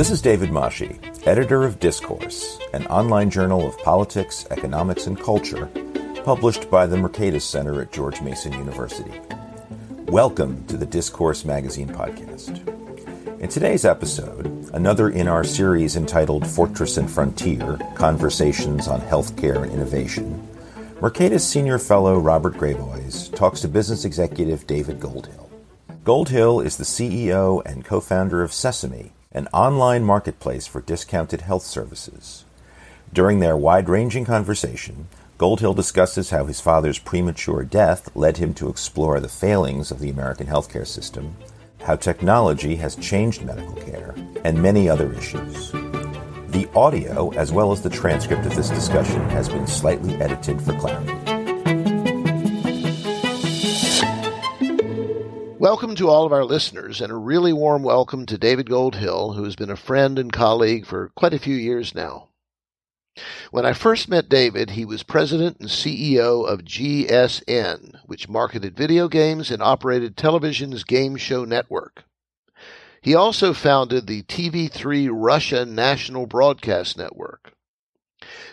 This is David Masci, editor of Discourse, an online journal of politics, economics, and culture, published by the Mercatus Center at George Mason University. Welcome to the Discourse Magazine podcast. In today's episode, another in our series entitled Fortress and Frontier Conversations on Healthcare and Innovation, Mercatus Senior Fellow Robert Graboyes talks to business executive David Goldhill. Goldhill is the CEO and co founder of Sesame, an online marketplace for discounted health services. During their wide ranging conversation, Goldhill discusses how his father's premature death led him to explore the failings of the American healthcare system how technology has changed medical care, and many other issues. The audio, as well as the transcript of this discussion, has been slightly edited for clarity. Welcome to all of our listeners, and a really warm welcome to David Goldhill, who has been a friend and colleague for quite a few years now. When I first met David, he was president and CEO of GSN, which marketed video games and operated television's game show network. He also founded the TV3 Russia National Broadcast Network.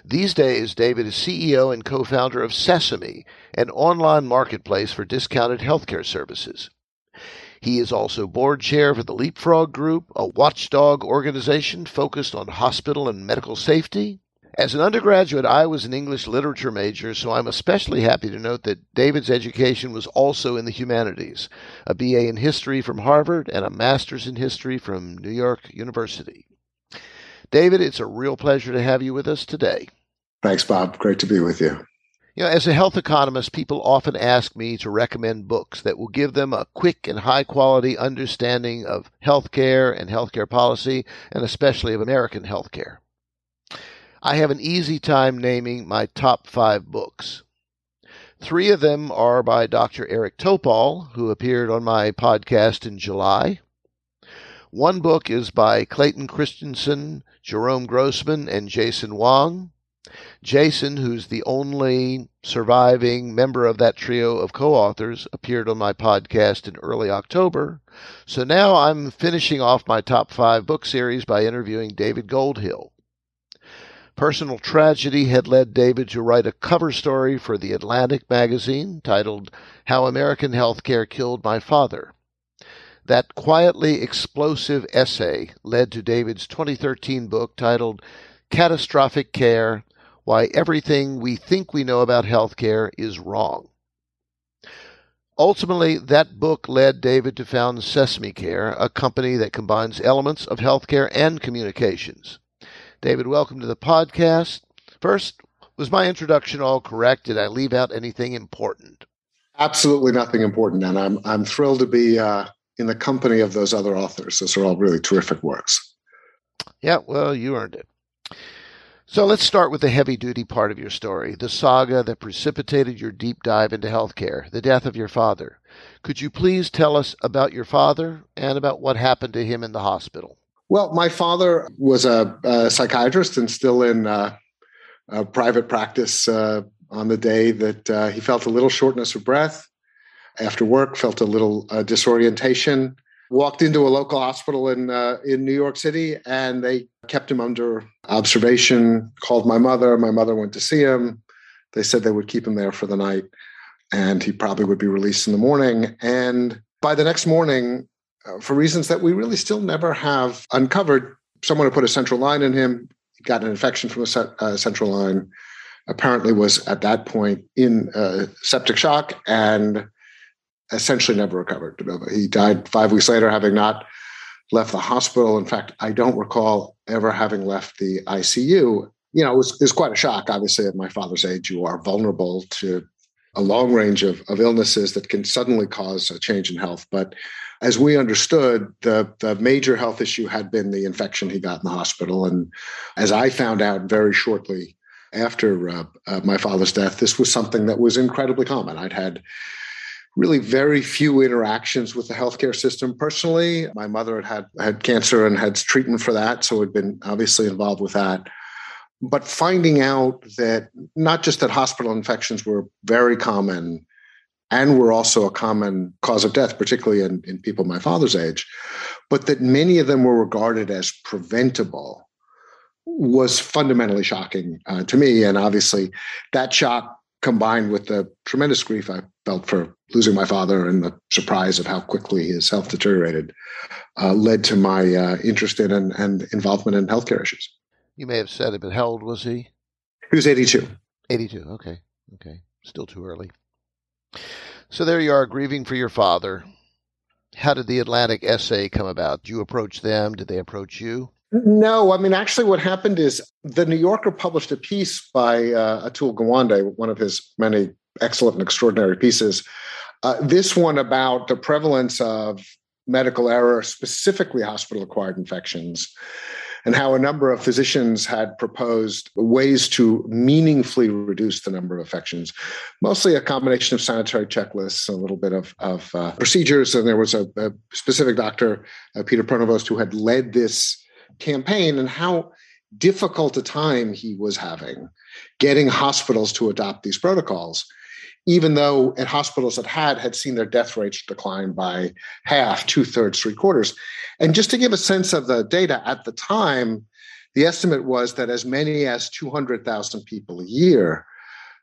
These days, David is CEO and co founder of Sesame, an online marketplace for discounted healthcare services. He is also board chair for the Leapfrog Group, a watchdog organization focused on hospital and medical safety, as an undergraduate, I was an English literature major, so I'm especially happy to note that David's education was also in the humanities a BA in history from Harvard and a master's in history from New York University. David, it's a real pleasure to have you with us today. Thanks, Bob. Great to be with you. You know, as a health economist, people often ask me to recommend books that will give them a quick and high quality understanding of healthcare and healthcare policy, and especially of American healthcare. I have an easy time naming my top five books. Three of them are by Dr. Eric Topol, who appeared on my podcast in July. One book is by Clayton Christensen, Jerome Grossman, and Jason Wang. Jason, who's the only surviving member of that trio of co authors, appeared on my podcast in early October. So now I'm finishing off my top five book series by interviewing David Goldhill. Personal tragedy had led David to write a cover story for The Atlantic magazine titled How American Healthcare Killed My Father. That quietly explosive essay led to David's 2013 book titled Catastrophic Care Why Everything We Think We Know About Healthcare is Wrong. Ultimately, that book led David to found Sesame Care, a company that combines elements of healthcare and communications. David, welcome to the podcast. First, was my introduction all correct? Did I leave out anything important? Absolutely nothing important, and I'm I'm thrilled to be uh, in the company of those other authors. Those are all really terrific works. Yeah, well, you earned it. So let's start with the heavy duty part of your story, the saga that precipitated your deep dive into healthcare, the death of your father. Could you please tell us about your father and about what happened to him in the hospital? Well, my father was a, a psychiatrist and still in uh, private practice uh, on the day that uh, he felt a little shortness of breath after work, felt a little uh, disorientation. Walked into a local hospital in uh, in New York City, and they kept him under observation. Called my mother. My mother went to see him. They said they would keep him there for the night, and he probably would be released in the morning. And by the next morning, uh, for reasons that we really still never have uncovered. Someone had put a central line in him, he got an infection from a uh, central line, apparently was at that point in uh, septic shock and essentially never recovered. He died five weeks later, having not left the hospital. In fact, I don't recall ever having left the ICU. You know, it was, it was quite a shock. Obviously, at my father's age, you are vulnerable to a long range of, of illnesses that can suddenly cause a change in health. But as we understood, the, the major health issue had been the infection he got in the hospital. And as I found out very shortly after uh, uh, my father's death, this was something that was incredibly common. I'd had really very few interactions with the healthcare system personally. My mother had had, had cancer and had treatment for that, so had been obviously involved with that. But finding out that not just that hospital infections were very common and were also a common cause of death, particularly in, in people my father's age, but that many of them were regarded as preventable was fundamentally shocking uh, to me. And obviously, that shock combined with the tremendous grief I felt for losing my father and the surprise of how quickly his health deteriorated uh, led to my uh, interest in and, and, involvement in healthcare issues. You may have said it, but how old was he? He was 82. 82. Okay. Okay. Still too early. So there you are, grieving for your father. How did the Atlantic essay come about? Did you approach them? Did they approach you? No, I mean, actually, what happened is the New Yorker published a piece by uh, Atul Gawande, one of his many excellent and extraordinary pieces. Uh, this one about the prevalence of medical error, specifically hospital acquired infections, and how a number of physicians had proposed ways to meaningfully reduce the number of infections, mostly a combination of sanitary checklists, a little bit of, of uh, procedures. And there was a, a specific doctor, uh, Peter Pronovost, who had led this campaign and how difficult a time he was having getting hospitals to adopt these protocols even though at hospitals that had had seen their death rates decline by half two-thirds three quarters and just to give a sense of the data at the time the estimate was that as many as 200000 people a year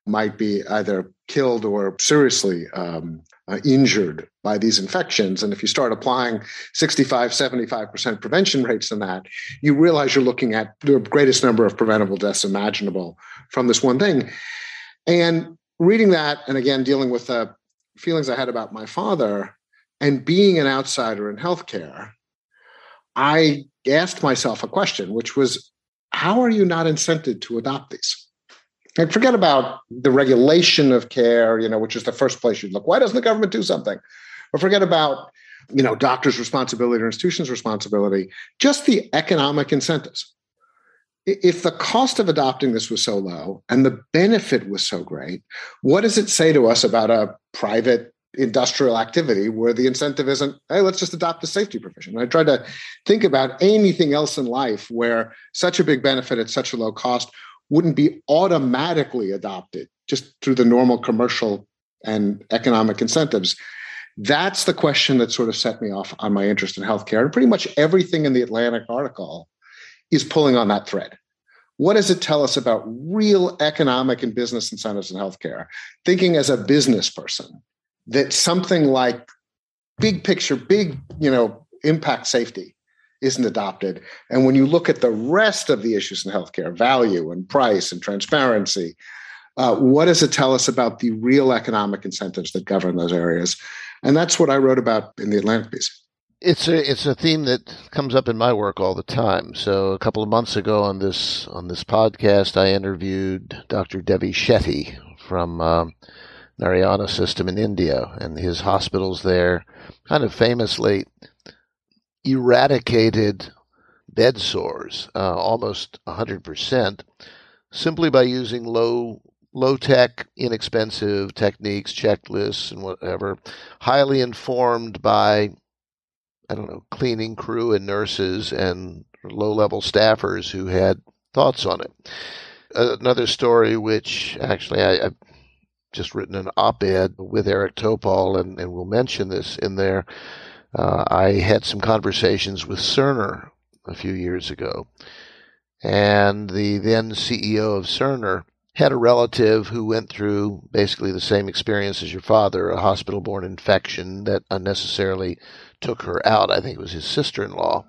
might be either killed or seriously um, uh, injured by these infections. And if you start applying 65, 75% prevention rates in that, you realize you're looking at the greatest number of preventable deaths imaginable from this one thing. And reading that, and again, dealing with the feelings I had about my father and being an outsider in healthcare, I asked myself a question, which was, how are you not incented to adopt these? And forget about the regulation of care, you know, which is the first place you'd look. Why doesn't the government do something? Or forget about, you know, doctors' responsibility or institutions' responsibility, just the economic incentives. If the cost of adopting this was so low and the benefit was so great, what does it say to us about a private industrial activity where the incentive isn't, hey, let's just adopt a safety provision. I tried to think about anything else in life where such a big benefit at such a low cost wouldn't be automatically adopted just through the normal commercial and economic incentives. That's the question that sort of set me off on my interest in healthcare. And pretty much everything in the Atlantic article is pulling on that thread. What does it tell us about real economic and business incentives in healthcare? Thinking as a business person that something like big picture, big, you know, impact safety isn't adopted. And when you look at the rest of the issues in healthcare, value and price and transparency, uh, what does it tell us about the real economic incentives that govern those areas? And that's what I wrote about in the Atlantic piece. It's a it's a theme that comes up in my work all the time. So a couple of months ago on this on this podcast, I interviewed Dr. Devi Shetty from um, Narayana System in India, and his hospitals there, kind of famously eradicated bed sores uh, almost 100% simply by using low low tech inexpensive techniques checklists and whatever highly informed by i don't know cleaning crew and nurses and low level staffers who had thoughts on it. Another story which actually I, have just written an op-ed with eric topol and, and we'll mention this in there uh, I had some conversations with Cerner a few years ago, and the then CEO of Cerner had a relative who went through basically the same experience as your father, a hospital borne infection that unnecessarily took her out. I think it was his sister in law.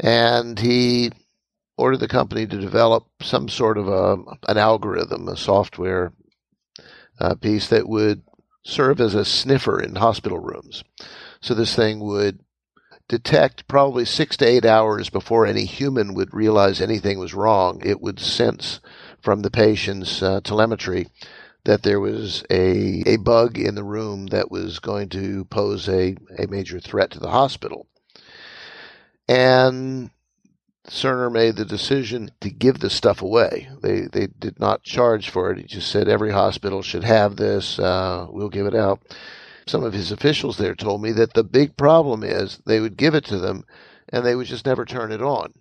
And he ordered the company to develop some sort of a, an algorithm, a software uh, piece that would serve as a sniffer in hospital rooms. So this thing would detect probably six to eight hours before any human would realize anything was wrong. It would sense from the patient's uh, telemetry that there was a, a bug in the room that was going to pose a, a major threat to the hospital. And Cerner made the decision to give this stuff away. They they did not charge for it. He just said every hospital should have this. Uh, we'll give it out some of his officials there told me that the big problem is they would give it to them and they would just never turn it on.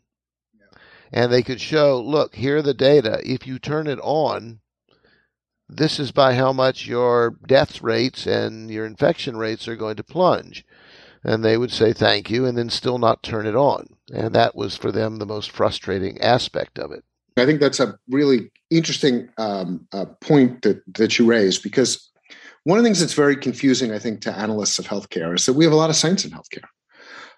Yeah. And they could show, look, here are the data. If you turn it on, this is by how much your death rates and your infection rates are going to plunge. And they would say thank you and then still not turn it on. And that was for them the most frustrating aspect of it. I think that's a really interesting um, uh, point that, that you raised because one of the things that's very confusing, I think, to analysts of healthcare is that we have a lot of science in healthcare.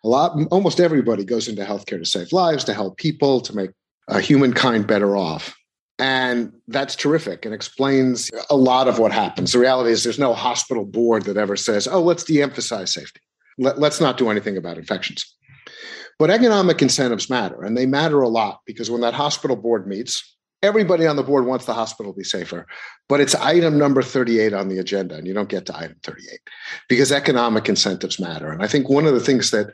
A lot, almost everybody goes into healthcare to save lives, to help people, to make uh, humankind better off. And that's terrific and explains a lot of what happens. The reality is, there's no hospital board that ever says, oh, let's de emphasize safety. Let, let's not do anything about infections. But economic incentives matter, and they matter a lot because when that hospital board meets, everybody on the board wants the hospital to be safer, but it's item number 38 on the agenda, and you don't get to item 38 because economic incentives matter. And I think one of the things that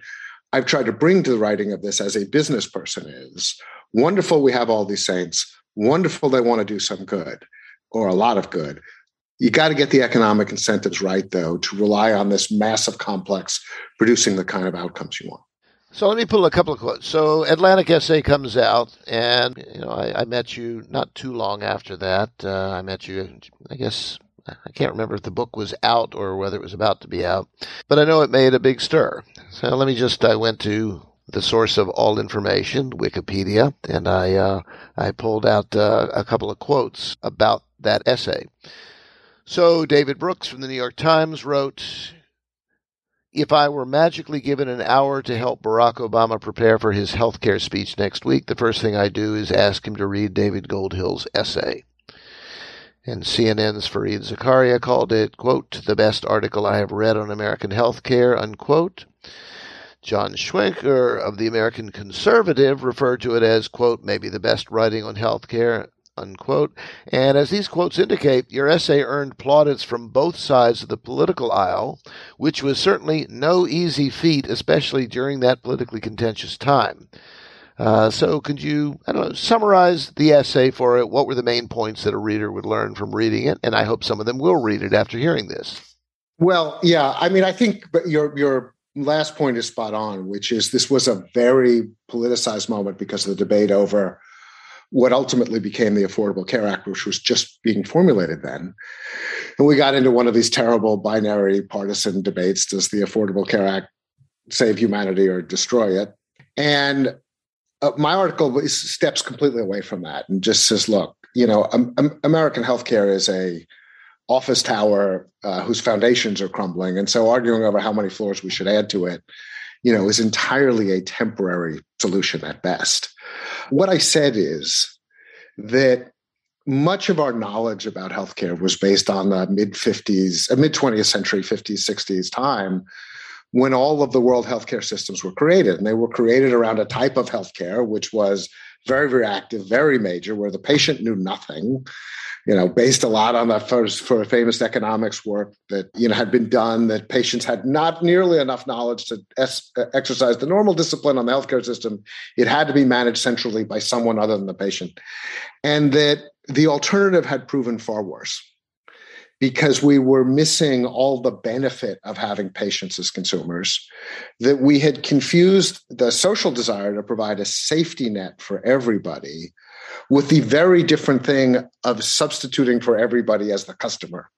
I've tried to bring to the writing of this as a business person is wonderful we have all these saints, wonderful they want to do some good or a lot of good. You got to get the economic incentives right, though, to rely on this massive complex producing the kind of outcomes you want. So let me pull a couple of quotes. So Atlantic Essay comes out, and you know I, I met you not too long after that. Uh, I met you, I guess I can't remember if the book was out or whether it was about to be out, but I know it made a big stir. So let me just I went to the source of all information, Wikipedia, and I uh, I pulled out uh, a couple of quotes about that essay. So David Brooks from the New York Times wrote if I were magically given an hour to help Barack Obama prepare for his health care speech next week, the first thing I do is ask him to read David Goldhill's essay. And CNN's Fareed Zakaria called it, quote, the best article I have read on American health care, unquote. John Schwenkler of the American Conservative referred to it as, quote, maybe the best writing on health care, unquote. And as these quotes indicate, your essay earned plaudits from both sides of the political aisle, which was certainly no easy feat, especially during that politically contentious time. Uh, so, could you, I don't know, summarize the essay for it? What were the main points that a reader would learn from reading it? And I hope some of them will read it after hearing this. Well, yeah, I mean, I think your your last point is spot on, which is this was a very politicized moment because of the debate over what ultimately became the Affordable Care Act, which was just being formulated then. And we got into one of these terrible binary partisan debates does the Affordable Care Act save humanity or destroy it? And uh, my article steps completely away from that and just says, look, you know, um, um, American healthcare is a office tower uh, whose foundations are crumbling, and so arguing over how many floors we should add to it, you know, is entirely a temporary solution at best. What I said is that much of our knowledge about healthcare was based on the mid 50s, uh, mid 20th century, 50s, 60s time when all of the world healthcare systems were created. And they were created around a type of healthcare which was very, very active, very major, where the patient knew nothing you know, based a lot on the first for famous economics work that you know had been done that patients had not nearly enough knowledge to es- exercise the normal discipline on the healthcare system. It had to be managed centrally by someone other than the patient, and that the alternative had proven far worse because we were missing all the benefit of having patients as consumers, that we had confused the social desire to provide a safety net for everybody with the very different thing of substituting for everybody as the customer.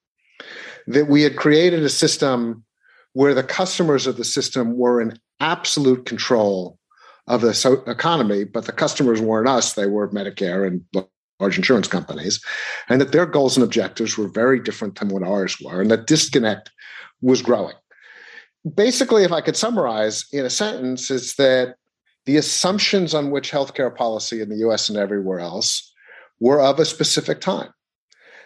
That we had created a system where the customers of the system were in absolute control of the economy, but the customers weren't us, they were Medicare and large insurance companies, and that their goals and objectives were very different than what ours were, and that disconnect was growing. Basically, if I could summarize in a sentence, is that the assumptions on which healthcare policy in the US and everywhere else were of a specific time.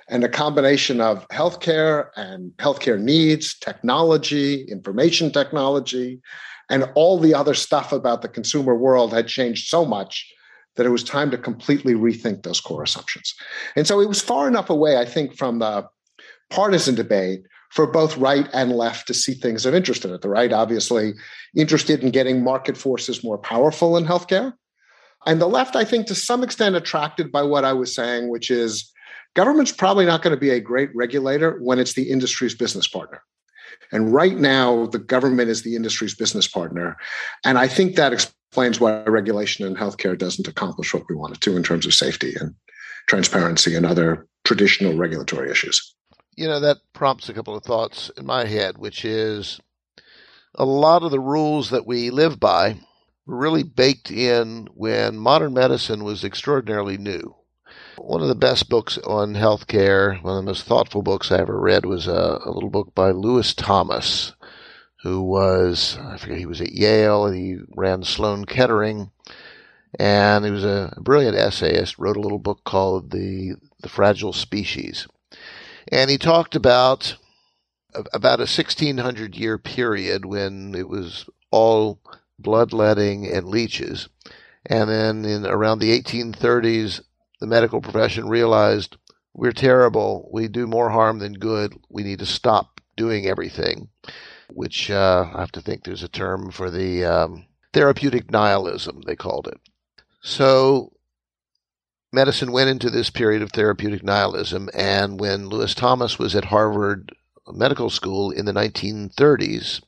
And a combination of healthcare and healthcare needs, technology, information technology, and all the other stuff about the consumer world had changed so much that it was time to completely rethink those core assumptions. And so it was far enough away, I think, from the partisan debate for both right and left to see things of interest in it. The right, obviously, interested in getting market forces more powerful in healthcare. And the left, I think, to some extent, attracted by what I was saying, which is government's probably not going to be a great regulator when it's the industry's business partner. And right now, the government is the industry's business partner. And I think that explains why regulation in healthcare doesn't accomplish what we want it to in terms of safety and transparency and other traditional regulatory issues. You know, that prompts a couple of thoughts in my head, which is a lot of the rules that we live by were really baked in when modern medicine was extraordinarily new. One of the best books on healthcare, one of the most thoughtful books I ever read, was a, a little book by Lewis Thomas, who was, I forget, he was at Yale and he ran Sloan Kettering. And he was a brilliant essayist, wrote a little book called The, the Fragile Species. And he talked about about a 1600 year period when it was all bloodletting and leeches. And then in around the 1830s, the medical profession realized we're terrible. We do more harm than good. We need to stop doing everything, which uh, I have to think there's a term for the um, therapeutic nihilism, they called it. So medicine went into this period of therapeutic nihilism. And when Lewis Thomas was at Harvard Medical School in the 1930s,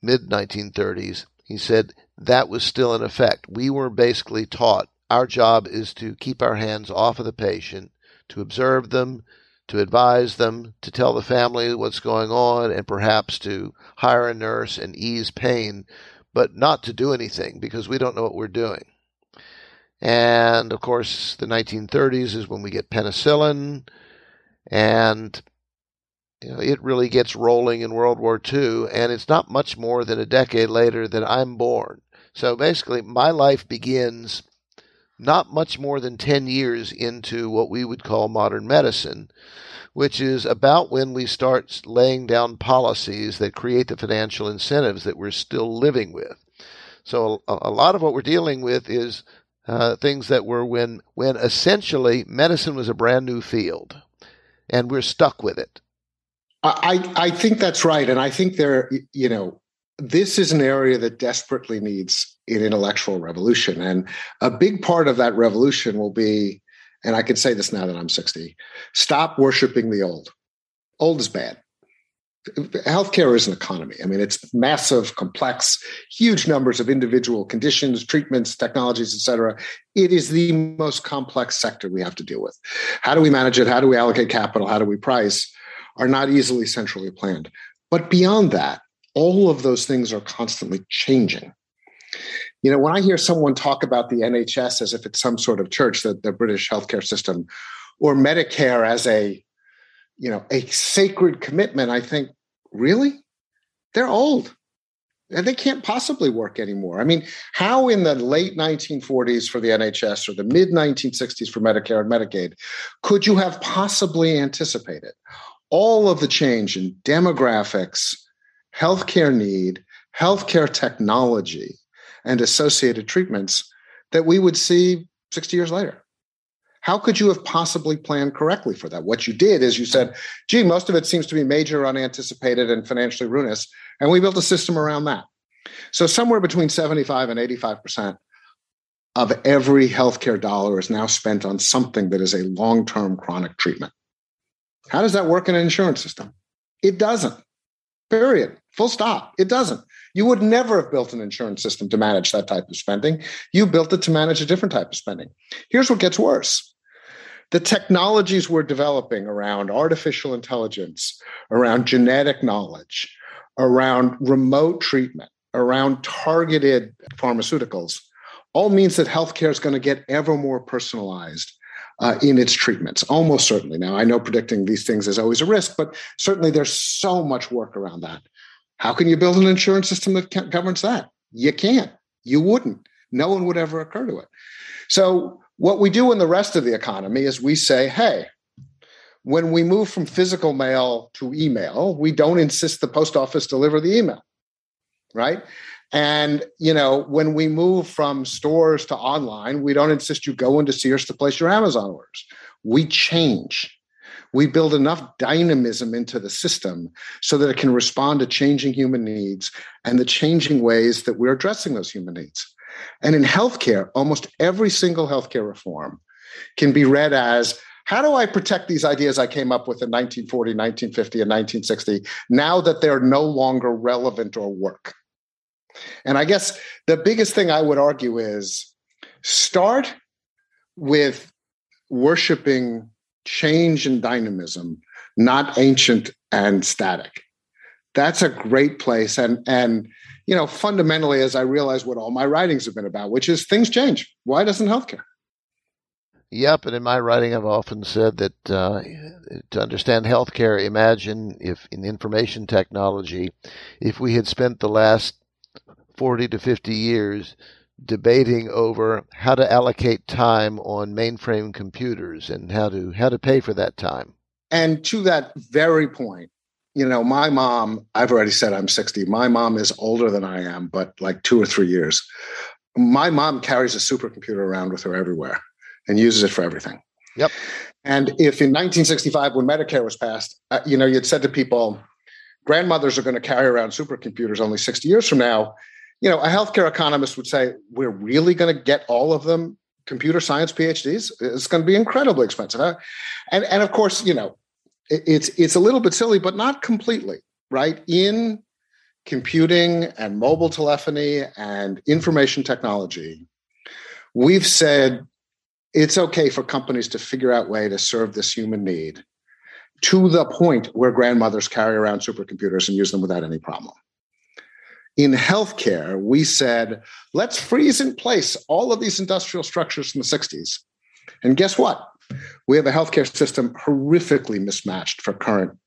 mid 1930s, he said that was still in effect. We were basically taught our job is to keep our hands off of the patient, to observe them, to advise them, to tell the family what's going on, and perhaps to hire a nurse and ease pain, but not to do anything because we don't know what we're doing. And of course, the 1930s is when we get penicillin, and you know, it really gets rolling in World War II, and it's not much more than a decade later that I'm born. So basically, my life begins not much more than 10 years into what we would call modern medicine, which is about when we start laying down policies that create the financial incentives that we're still living with. So a, a lot of what we're dealing with is uh, things that were when when essentially medicine was a brand new field, and we're stuck with it. I I think that's right, and I think there you know this is an area that desperately needs an intellectual revolution. And a big part of that revolution will be, and I can say this now that I'm 60, stop worshiping the old. Old is bad. Healthcare is an economy. I mean, it's massive, complex, huge numbers of individual conditions, treatments, technologies, et cetera. It is the most complex sector we have to deal with. How do we manage it? How do we allocate capital? How do we price? Are not easily centrally planned. But beyond that, all of those things are constantly changing. You know, when I hear someone talk about the NHS as if it's some sort of church, the, the British healthcare system, or Medicare as a, you know, a sacred commitment, I think, really? They're old. And they can't possibly work anymore. I mean, how in the late 1940s for the NHS or the mid 1960s for Medicare and Medicaid could you have possibly anticipated all of the change in demographics, healthcare need, healthcare technology, and associated treatments that we would see 60 years later. How could you have possibly planned correctly for that? What you did is you said, gee, most of it seems to be major, unanticipated, and financially ruinous. And we built a system around that. So, somewhere between 75 and 85% of every healthcare dollar is now spent on something that is a long term chronic treatment. How does that work in an insurance system? It doesn't. Period. Full stop. It doesn't. You would never have built an insurance system to manage that type of spending. You built it to manage a different type of spending. Here's what gets worse the technologies we're developing around artificial intelligence, around genetic knowledge, around remote treatment, around targeted pharmaceuticals, all means that healthcare is going to get ever more personalized uh, in its treatments, almost certainly. Now, I know predicting these things is always a risk, but certainly there's so much work around that. How can you build an insurance system that governs that? You can't. You wouldn't. No one would ever occur to it. So, what we do in the rest of the economy is we say, hey, when we move from physical mail to email, we don't insist the post office deliver the email, right? And you know, when we move from stores to online, we don't insist you go into Sears to place your Amazon orders. We change. We build enough dynamism into the system so that it can respond to changing human needs and the changing ways that we're addressing those human needs. And in healthcare, almost every single healthcare reform can be read as how do I protect these ideas I came up with in 1940, 1950, and 1960 now that they're no longer relevant or work? And I guess the biggest thing I would argue is start with worshiping change and dynamism, not ancient and static. That's a great place. And and you know, fundamentally, as I realize what all my writings have been about, which is things change. Why doesn't healthcare? Yep, and in my writing, I've often said that uh, to understand healthcare, imagine if in information technology, if we had spent the last 40 to 50 years debating over how to allocate time on mainframe computers and how to how to pay for that time. And to that very point, you know, my mom, I've already said I'm 60. My mom is older than I am, but like two or three years. My mom carries a supercomputer around with her everywhere and uses it for everything. Yep. And if in 1965, when Medicare was passed, uh, you know, you'd said to people, grandmothers are going to carry around supercomputers only 60 years from now. You know, a healthcare economist would say, we're really going to get all of them computer science PhDs? It's going to be incredibly expensive. Huh? And, and of course, you know, it's it's a little bit silly, but not completely, right? In computing and mobile telephony and information technology, we've said it's okay for companies to figure out way to serve this human need to the point where grandmothers carry around supercomputers and use them without any problem. In healthcare, we said, let's freeze in place all of these industrial structures from the 60s. And guess what? We have a healthcare system horrifically mismatched for current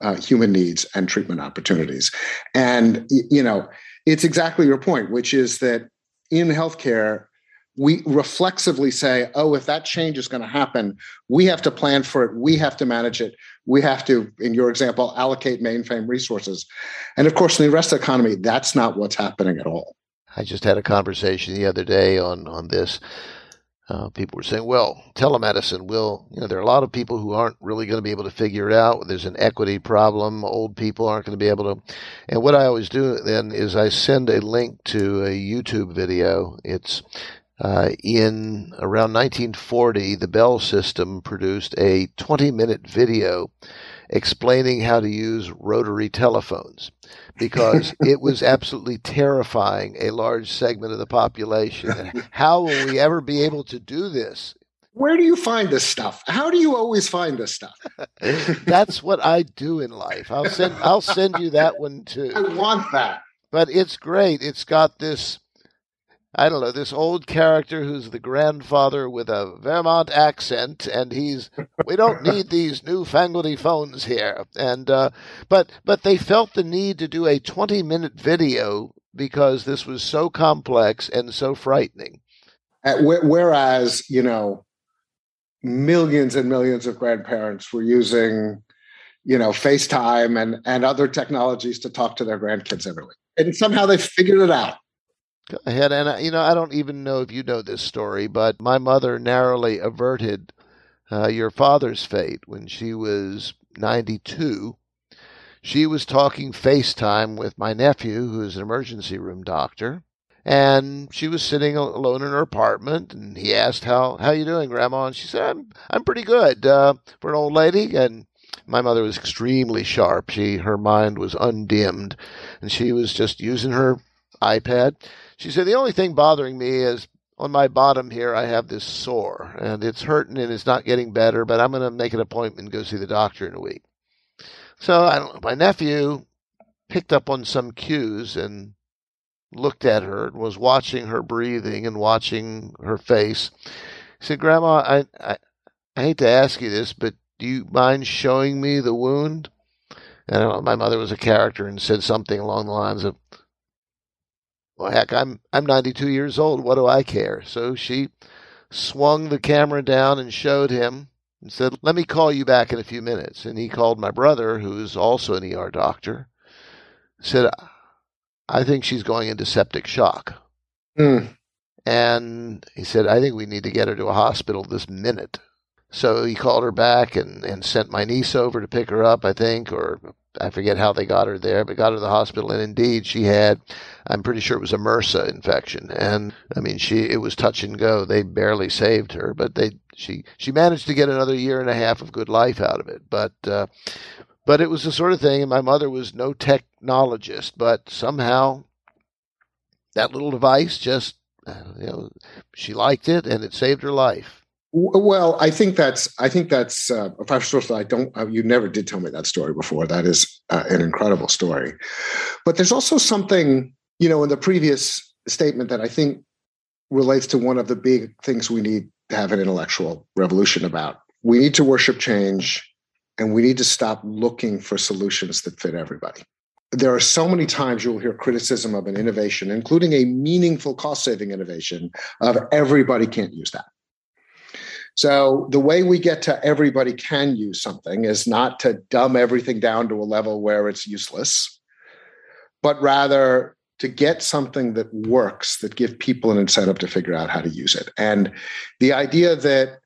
uh, human needs and treatment opportunities. And, you know, it's exactly your point, which is that in healthcare, we reflexively say, oh, if that change is going to happen, we have to plan for it. We have to manage it. We have to, in your example, allocate mainframe resources. And of course, in the rest of the economy, that's not what's happening at all. I just had a conversation the other day on, on this uh, people were saying, well, telemedicine will, you know, there are a lot of people who aren't really going to be able to figure it out. There's an equity problem. Old people aren't going to be able to. And what I always do then is I send a link to a YouTube video. It's uh, in around 1940, the Bell system produced a 20 minute video explaining how to use rotary telephones because it was absolutely terrifying a large segment of the population. how will we ever be able to do this? Where do you find this stuff? How do you always find this stuff? That's what I do in life. I'll send I'll send you that one too. I want that. But it's great. It's got this I don't know, this old character who's the grandfather with a Vermont accent, and he's, we don't need these newfangledy phones here. And, uh, but, but they felt the need to do a 20 minute video because this was so complex and so frightening. Whereas, you know, millions and millions of grandparents were using, you know, FaceTime and, and other technologies to talk to their grandkids every week. And somehow they figured it out. Go ahead. And, you know, I don't even know if you know this story, but my mother narrowly averted uh, your father's fate when she was 92. She was talking FaceTime with my nephew, who is an emergency room doctor. And she was sitting alone in her apartment, and he asked, "How how you doing, Grandma?" And she said, "I'm I'm pretty good uh, for an old lady." And my mother was extremely sharp. She her mind was undimmed, and she was just using her iPad. She said, The only thing bothering me is on my bottom here, I have this sore and it's hurting and it's not getting better, but I'm going to make an appointment and go see the doctor in a week. So I don't know. My nephew picked up on some cues and looked at her and was watching her breathing and watching her face. He said, Grandma, I, I, I hate to ask you this, but do you mind showing me the wound? And uh, my mother was a character and said something along the lines of, well, heck, I'm I'm 92 years old. What do I care? So she swung the camera down and showed him and said, "Let me call you back in a few minutes." And he called my brother, who's also an ER doctor. Said, "I think she's going into septic shock." Mm. And he said, "I think we need to get her to a hospital this minute." So he called her back and, and sent my niece over to pick her up, I think, or I forget how they got her there, but got her to the hospital. And indeed, she had, I'm pretty sure it was a MRSA infection. And I mean, she, it was touch and go. They barely saved her, but they, she, she managed to get another year and a half of good life out of it. But, uh, but it was the sort of thing, and my mother was no technologist, but somehow that little device just, uh, you know, she liked it and it saved her life. Well, I think that's I think that's uh, first of all, I don't. Uh, you never did tell me that story before. That is uh, an incredible story, but there's also something you know in the previous statement that I think relates to one of the big things we need to have an intellectual revolution about. We need to worship change, and we need to stop looking for solutions that fit everybody. There are so many times you'll hear criticism of an innovation, including a meaningful cost saving innovation, of everybody can't use that so the way we get to everybody can use something is not to dumb everything down to a level where it's useless, but rather to get something that works that give people an incentive to figure out how to use it. And the idea that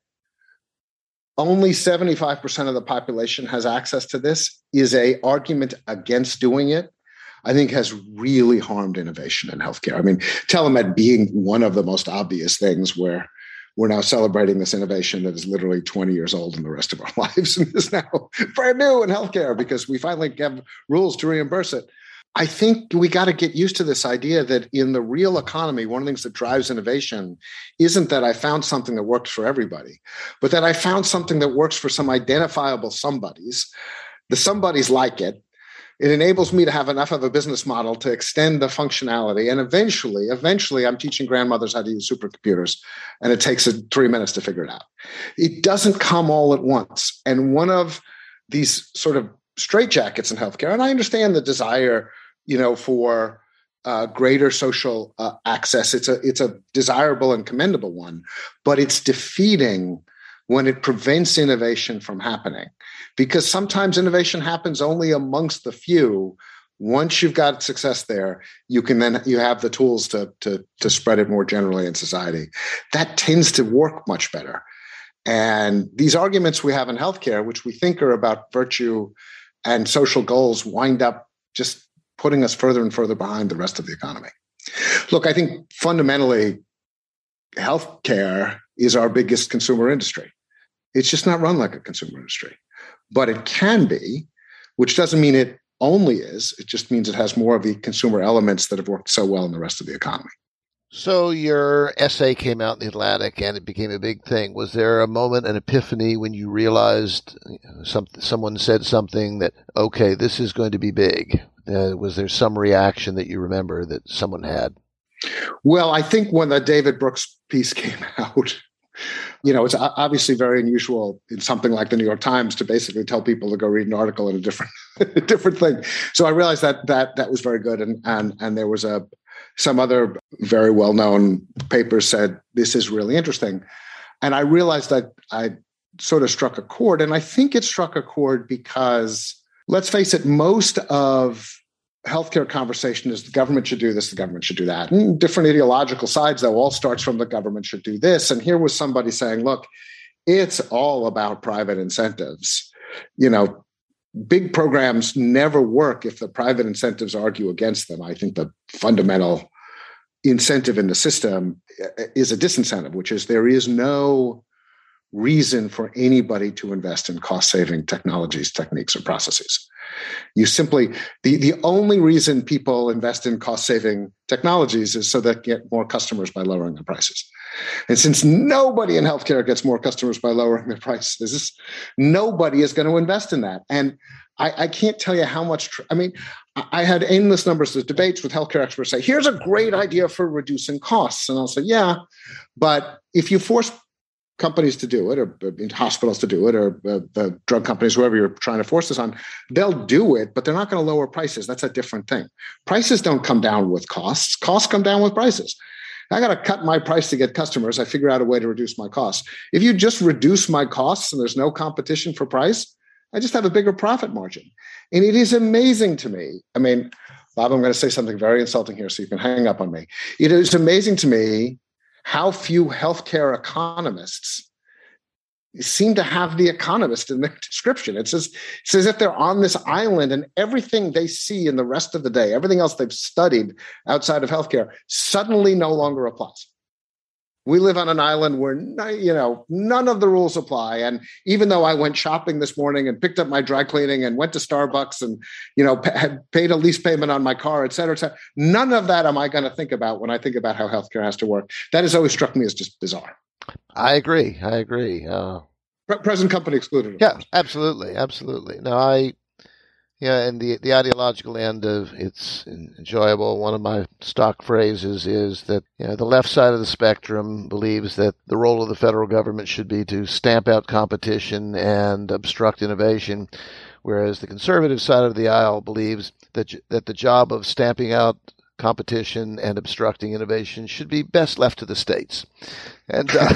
only 75% of the population has access to this is a argument against doing it I think has really harmed innovation in healthcare. I mean, telemed being one of the most obvious things where we're now celebrating this innovation that is literally 20 years old in the rest of our lives and is now brand new in healthcare because we finally have rules to reimburse it. I think we got to get used to this idea that in the real economy, one of the things that drives innovation isn't that I found something that works for everybody, but that I found something that works for some identifiable somebodies. The somebodies like it, it enables me to have enough of a business model to extend the functionality. And eventually eventually i'm teaching grandmothers how to use supercomputers and it takes three minutes to figure it out. It doesn't come all at once. And one of these sort of straitjackets in healthcare and i understand the desire you know for uh, greater social uh, access. It's a it's a desirable and commendable one but it's defeating when it prevents innovation from happening. Because sometimes innovation happens only amongst the few. Once you've got success there, you can then you have the tools to, to, to spread it more generally in society. That tends to work much better. And these arguments we have in healthcare, which we think are about virtue and social goals, wind up just putting us further and further behind the rest of the economy. Look, I think fundamentally, healthcare is our biggest consumer industry. It's just not run like a consumer industry, but it can be, which doesn't mean it only is. It just means it has more of the consumer elements that have worked so well in the rest of the economy. So your essay came out in the Atlantic and it became a big thing. Was there a moment, an epiphany, when you realized some, someone said something that, okay, this is going to be big? Uh, was there some reaction that you remember that someone had? Well, I think when the David Brooks piece came out, you know, it's obviously very unusual in something like the New York Times to basically tell people to go read an article in a different different thing. So I realized that that that was very good, and and and there was a some other very well known papers said this is really interesting, and I realized that I sort of struck a chord, and I think it struck a chord because let's face it, most of healthcare conversation is the government should do this, the government should do that. And different ideological sides, though, all starts from the government should do this. And here was somebody saying, look, it's all about private incentives. You know, big programs never work if the private incentives argue against them. I think the fundamental incentive in the system eh, eh, is a disincentive, which is there is no reason for anybody to invest in cost saving technologies, techniques, or processes. You simply, the, the only reason people invest in cost saving technologies is so they get more customers by lowering their prices. And since nobody in healthcare gets more customers by lowering their prices, nobody is going to invest in that. And I, I can't tell you how much, tr- I mean, I had endless numbers of debates with healthcare experts say, here's a great idea for reducing costs. And I'll say, yeah, but if you force companies to do it, or hospitals to do it, or uh, drug companies, whoever you're trying to force this on, they'll do it, but they're not going to lower prices. That's a different thing. Prices don't come down with costs. Costs come down with prices. I got to cut my price to get customers. I figure out a way to reduce my costs. If you just reduce my costs and there's no competition for price, I just have a bigger profit margin. And it is amazing to me. I mean, Bob, I'm going to say something very insulting here, so you can hang up on me. It is amazing to me how few healthcare economists seem to have the economist in the description. It says it's as if they're on this island and everything they see in the rest of the day, everything else they've studied outside of healthcare, suddenly no longer applies. We live on an island where you know none of the rules apply. And even though I went shopping this morning and picked up my dry cleaning and went to Starbucks and you know had paid a lease payment on my car, et cetera, et cetera, none of that am I going to think about when I think about how healthcare has to work. That has always struck me as just bizarre. I agree. I agree. Uh, present company excluded. Yeah, absolutely, absolutely. No, I yeah, and the the ideological end of it's enjoyable. One of my stock phrases is that you know, the left side of the spectrum believes that the role of the federal government should be to stamp out competition and obstruct innovation, whereas the conservative side of the aisle believes that that the job of stamping out competition and obstructing innovation should be best left to the states. And uh,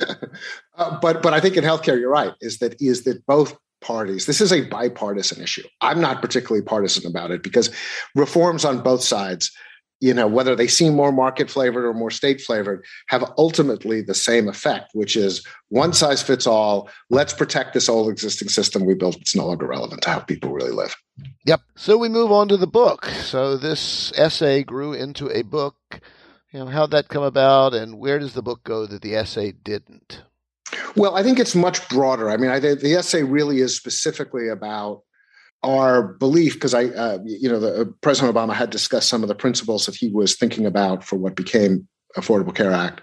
uh, but but I think in healthcare, you're right. Is that is that both parties. This is a bipartisan issue. I'm not particularly partisan about it because reforms on both sides, you know, whether they seem more market flavored or more state flavored, have ultimately the same effect, which is one size fits all. Let's protect this old existing system we built. It's no longer relevant to how people really live. Yep. So we move on to the book. So this essay grew into a book. You know, how'd that come about and where does the book go that the essay didn't? Well, I think it's much broader. I mean, I, the essay really is specifically about our belief because I, uh, you know, the, uh, President Obama had discussed some of the principles that he was thinking about for what became Affordable Care Act.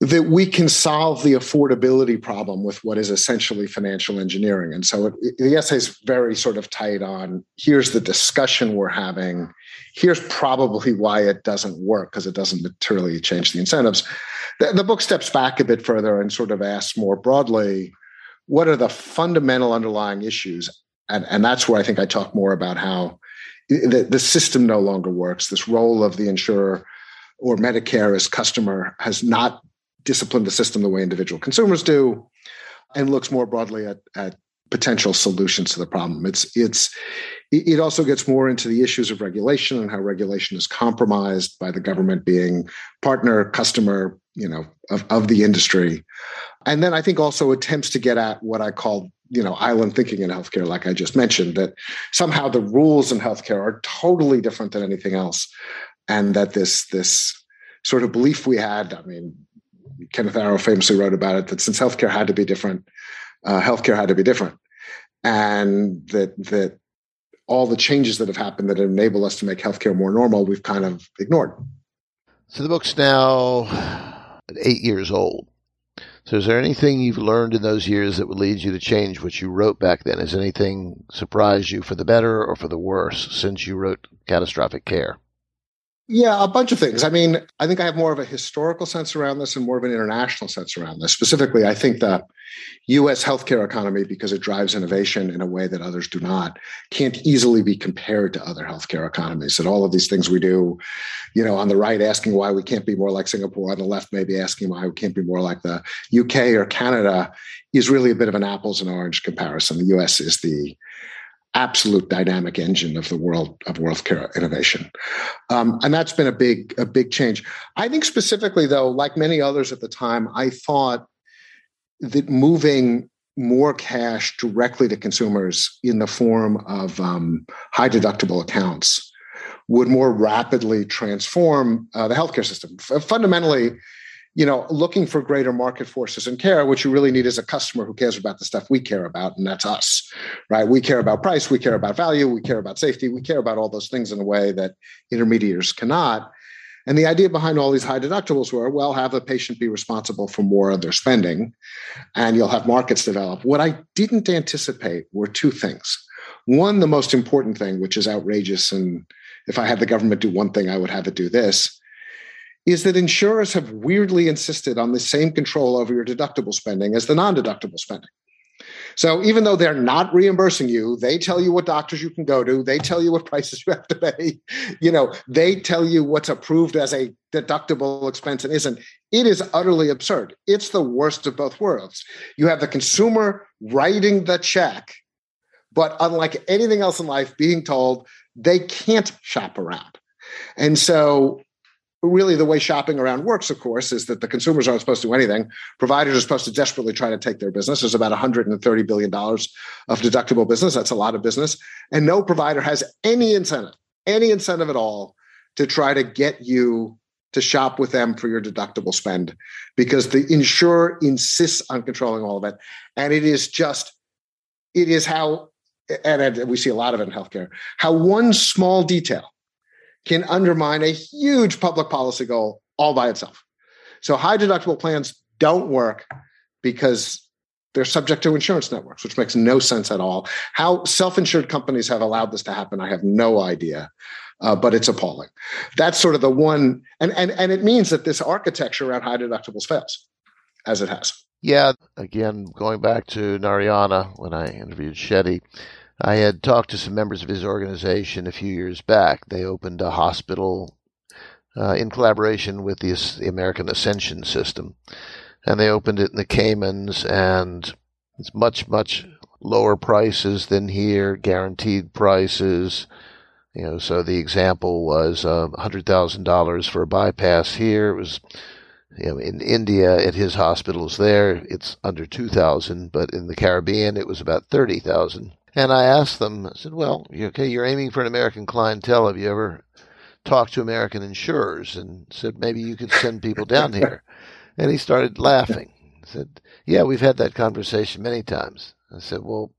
That we can solve the affordability problem with what is essentially financial engineering. And so it, the essay is very sort of tight on here's the discussion we're having. Here's probably why it doesn't work because it doesn't materially change the incentives the, the book steps back a bit further and sort of asks more broadly what are the fundamental underlying issues? And, and that's where i think i talk more about how the, the system no longer works. This role of the insurer or medicare as customer has not disciplined the system the way individual consumers do and looks more broadly at, at potential solutions to the problem. It's it's it also gets more into the issues of regulation and how regulation is compromised by the government being partner customer you know of, of the industry. And then i think also attempts to get at what i call you know island thinking in healthcare like i just mentioned that somehow the rules in healthcare are totally different than anything else. And that this this sort of belief we had i mean kenneth arrow famously wrote about it that since healthcare had to be different uh, healthcare had to be different. And that that all the changes that have happened that enable us to make healthcare more normal we've kind of ignored. So the book's now eight years old. So, is there anything you've learned in those years that would lead you to change what you wrote back then? Has anything surprised you for the better or for the worse since you wrote Catastrophic Care? Yeah, a bunch of things. I mean, I think I have more of a historical sense around this and more of an international sense around this. Specifically, I think the US healthcare economy, because it drives innovation in a way that others do not, can't easily be compared to other healthcare economies. And all of these things we do, you know, on the right, asking why we can't be more like Singapore, on the left, maybe asking why we can't be more like the UK or Canada, is really a bit of an apples and orange comparison. The US is the absolute dynamic engine of the world of world care innovation, um, and that's been a big a big change. I think specifically though, like many others at the time, I thought that moving more cash directly to consumers in the form of um, high deductible accounts would more rapidly transform uh, the healthcare system. F- fundamentally, you know, looking for greater market forces and care, what you really need is a customer who cares about the stuff we care about, and that's us, right? We care about price, we care about value, we care about safety, we care about all those things in a way that intermediaries cannot. And the idea behind all these high deductibles were well, have the patient be responsible for more of their spending, and you'll have markets develop. What I didn't anticipate were two things. One, the most important thing, which is outrageous. And if I had the government do one thing, I would have it do this is that insurers have weirdly insisted on the same control over your deductible spending as the non deductible spending. So even though they're not reimbursing you, they tell you what doctors you can go to, they tell you what prices you have to pay, you know, they tell you what's approved as a deductible expense and isn't. It is utterly absurd. It's the worst of both worlds. You have the consumer writing the check, but unlike anything else in life, being told they can't shop around. And so really the way shopping around works, of course, is that the consumers aren't supposed to do anything. Providers are supposed to desperately try to take their business. There's about $130 billion of deductible business. That's a lot of business. And no provider has any incentive, any incentive at all to try to get you to shop with them for your deductible spend because the insurer insists on controlling all of it. And it is just, it is how, and we see a lot of it in healthcare, how one small detail can undermine a huge public policy goal all by itself. So high deductible plans don't work because they're subject to insurance networks, which makes no sense at all. How self insured companies have allowed this to happen, I have no idea. Uh, but it's appalling. That's sort of the one, and, and and it means that this architecture around high deductibles fails, as it has. Yeah, again, going back to Narayana when I interviewed Shetty, I had talked to some members of his organization a few years back. They opened a hospital uh, in collaboration with the, the American Ascension System, and they opened it in the Caymans, and it's much much lower prices than here, guaranteed prices. You know, so the example was uh, hundred thousand dollars for a bypass here. It was, you know, in India at his hospitals there, it's under two thousand, but in the Caribbean it was about thirty thousand. And I asked them, I said, "Well, okay, you're aiming for an American clientele. Have you ever talked to American insurers and said maybe you could send people down here?" And he started laughing. He said, Yeah, we've had that conversation many times. I said, Well,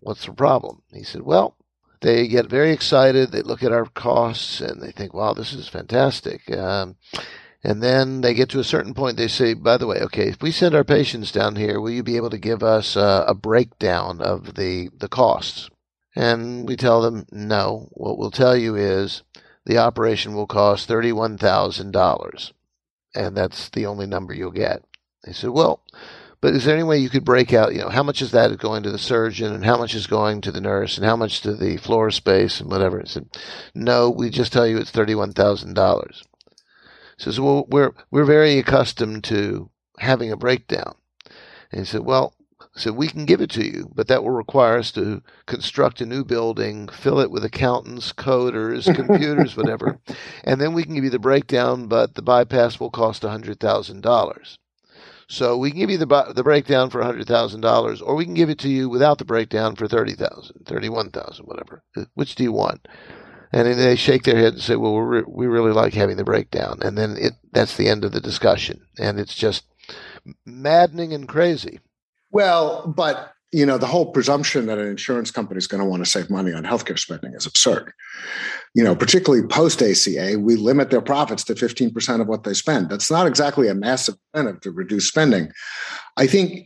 what's the problem? He said, Well, they get very excited. They look at our costs and they think, wow, this is fantastic. Um, and then they get to a certain point. They say, by the way, okay, if we send our patients down here, will you be able to give us a, a breakdown of the, the costs? And we tell them, no. What we'll tell you is the operation will cost $31,000 and that's the only number you'll get. They said, well, but is there any way you could break out, you know, how much is that going to the surgeon and how much is going to the nurse and how much to the floor space and whatever? I said, no, we just tell you it's $31,000. Says, well, we're, we're very accustomed to having a breakdown. And he said, well, so we can give it to you, but that will require us to construct a new building, fill it with accountants, coders, computers, whatever, and then we can give you the breakdown. But the bypass will cost hundred thousand dollars. So we can give you the the breakdown for hundred thousand dollars, or we can give it to you without the breakdown for thirty thousand, thirty-one thousand, whatever. Which do you want? And then they shake their head and say, "Well, re- we really like having the breakdown." And then it, that's the end of the discussion, and it's just maddening and crazy. Well, but you know, the whole presumption that an insurance company is going to want to save money on healthcare spending is absurd. You know, particularly post ACA, we limit their profits to 15% of what they spend. That's not exactly a massive incentive to reduce spending. I think,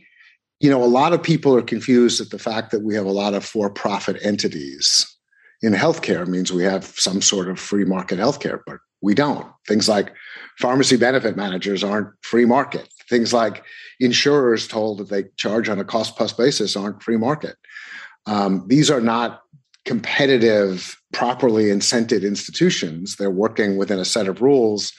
you know, a lot of people are confused at the fact that we have a lot of for profit entities in healthcare means we have some sort of free market healthcare, but we don't. Things like pharmacy benefit managers aren't free market. Things like insurers told that they charge on a cost plus basis aren't free market. Um, these are not competitive, properly incented institutions. They're working within a set of rules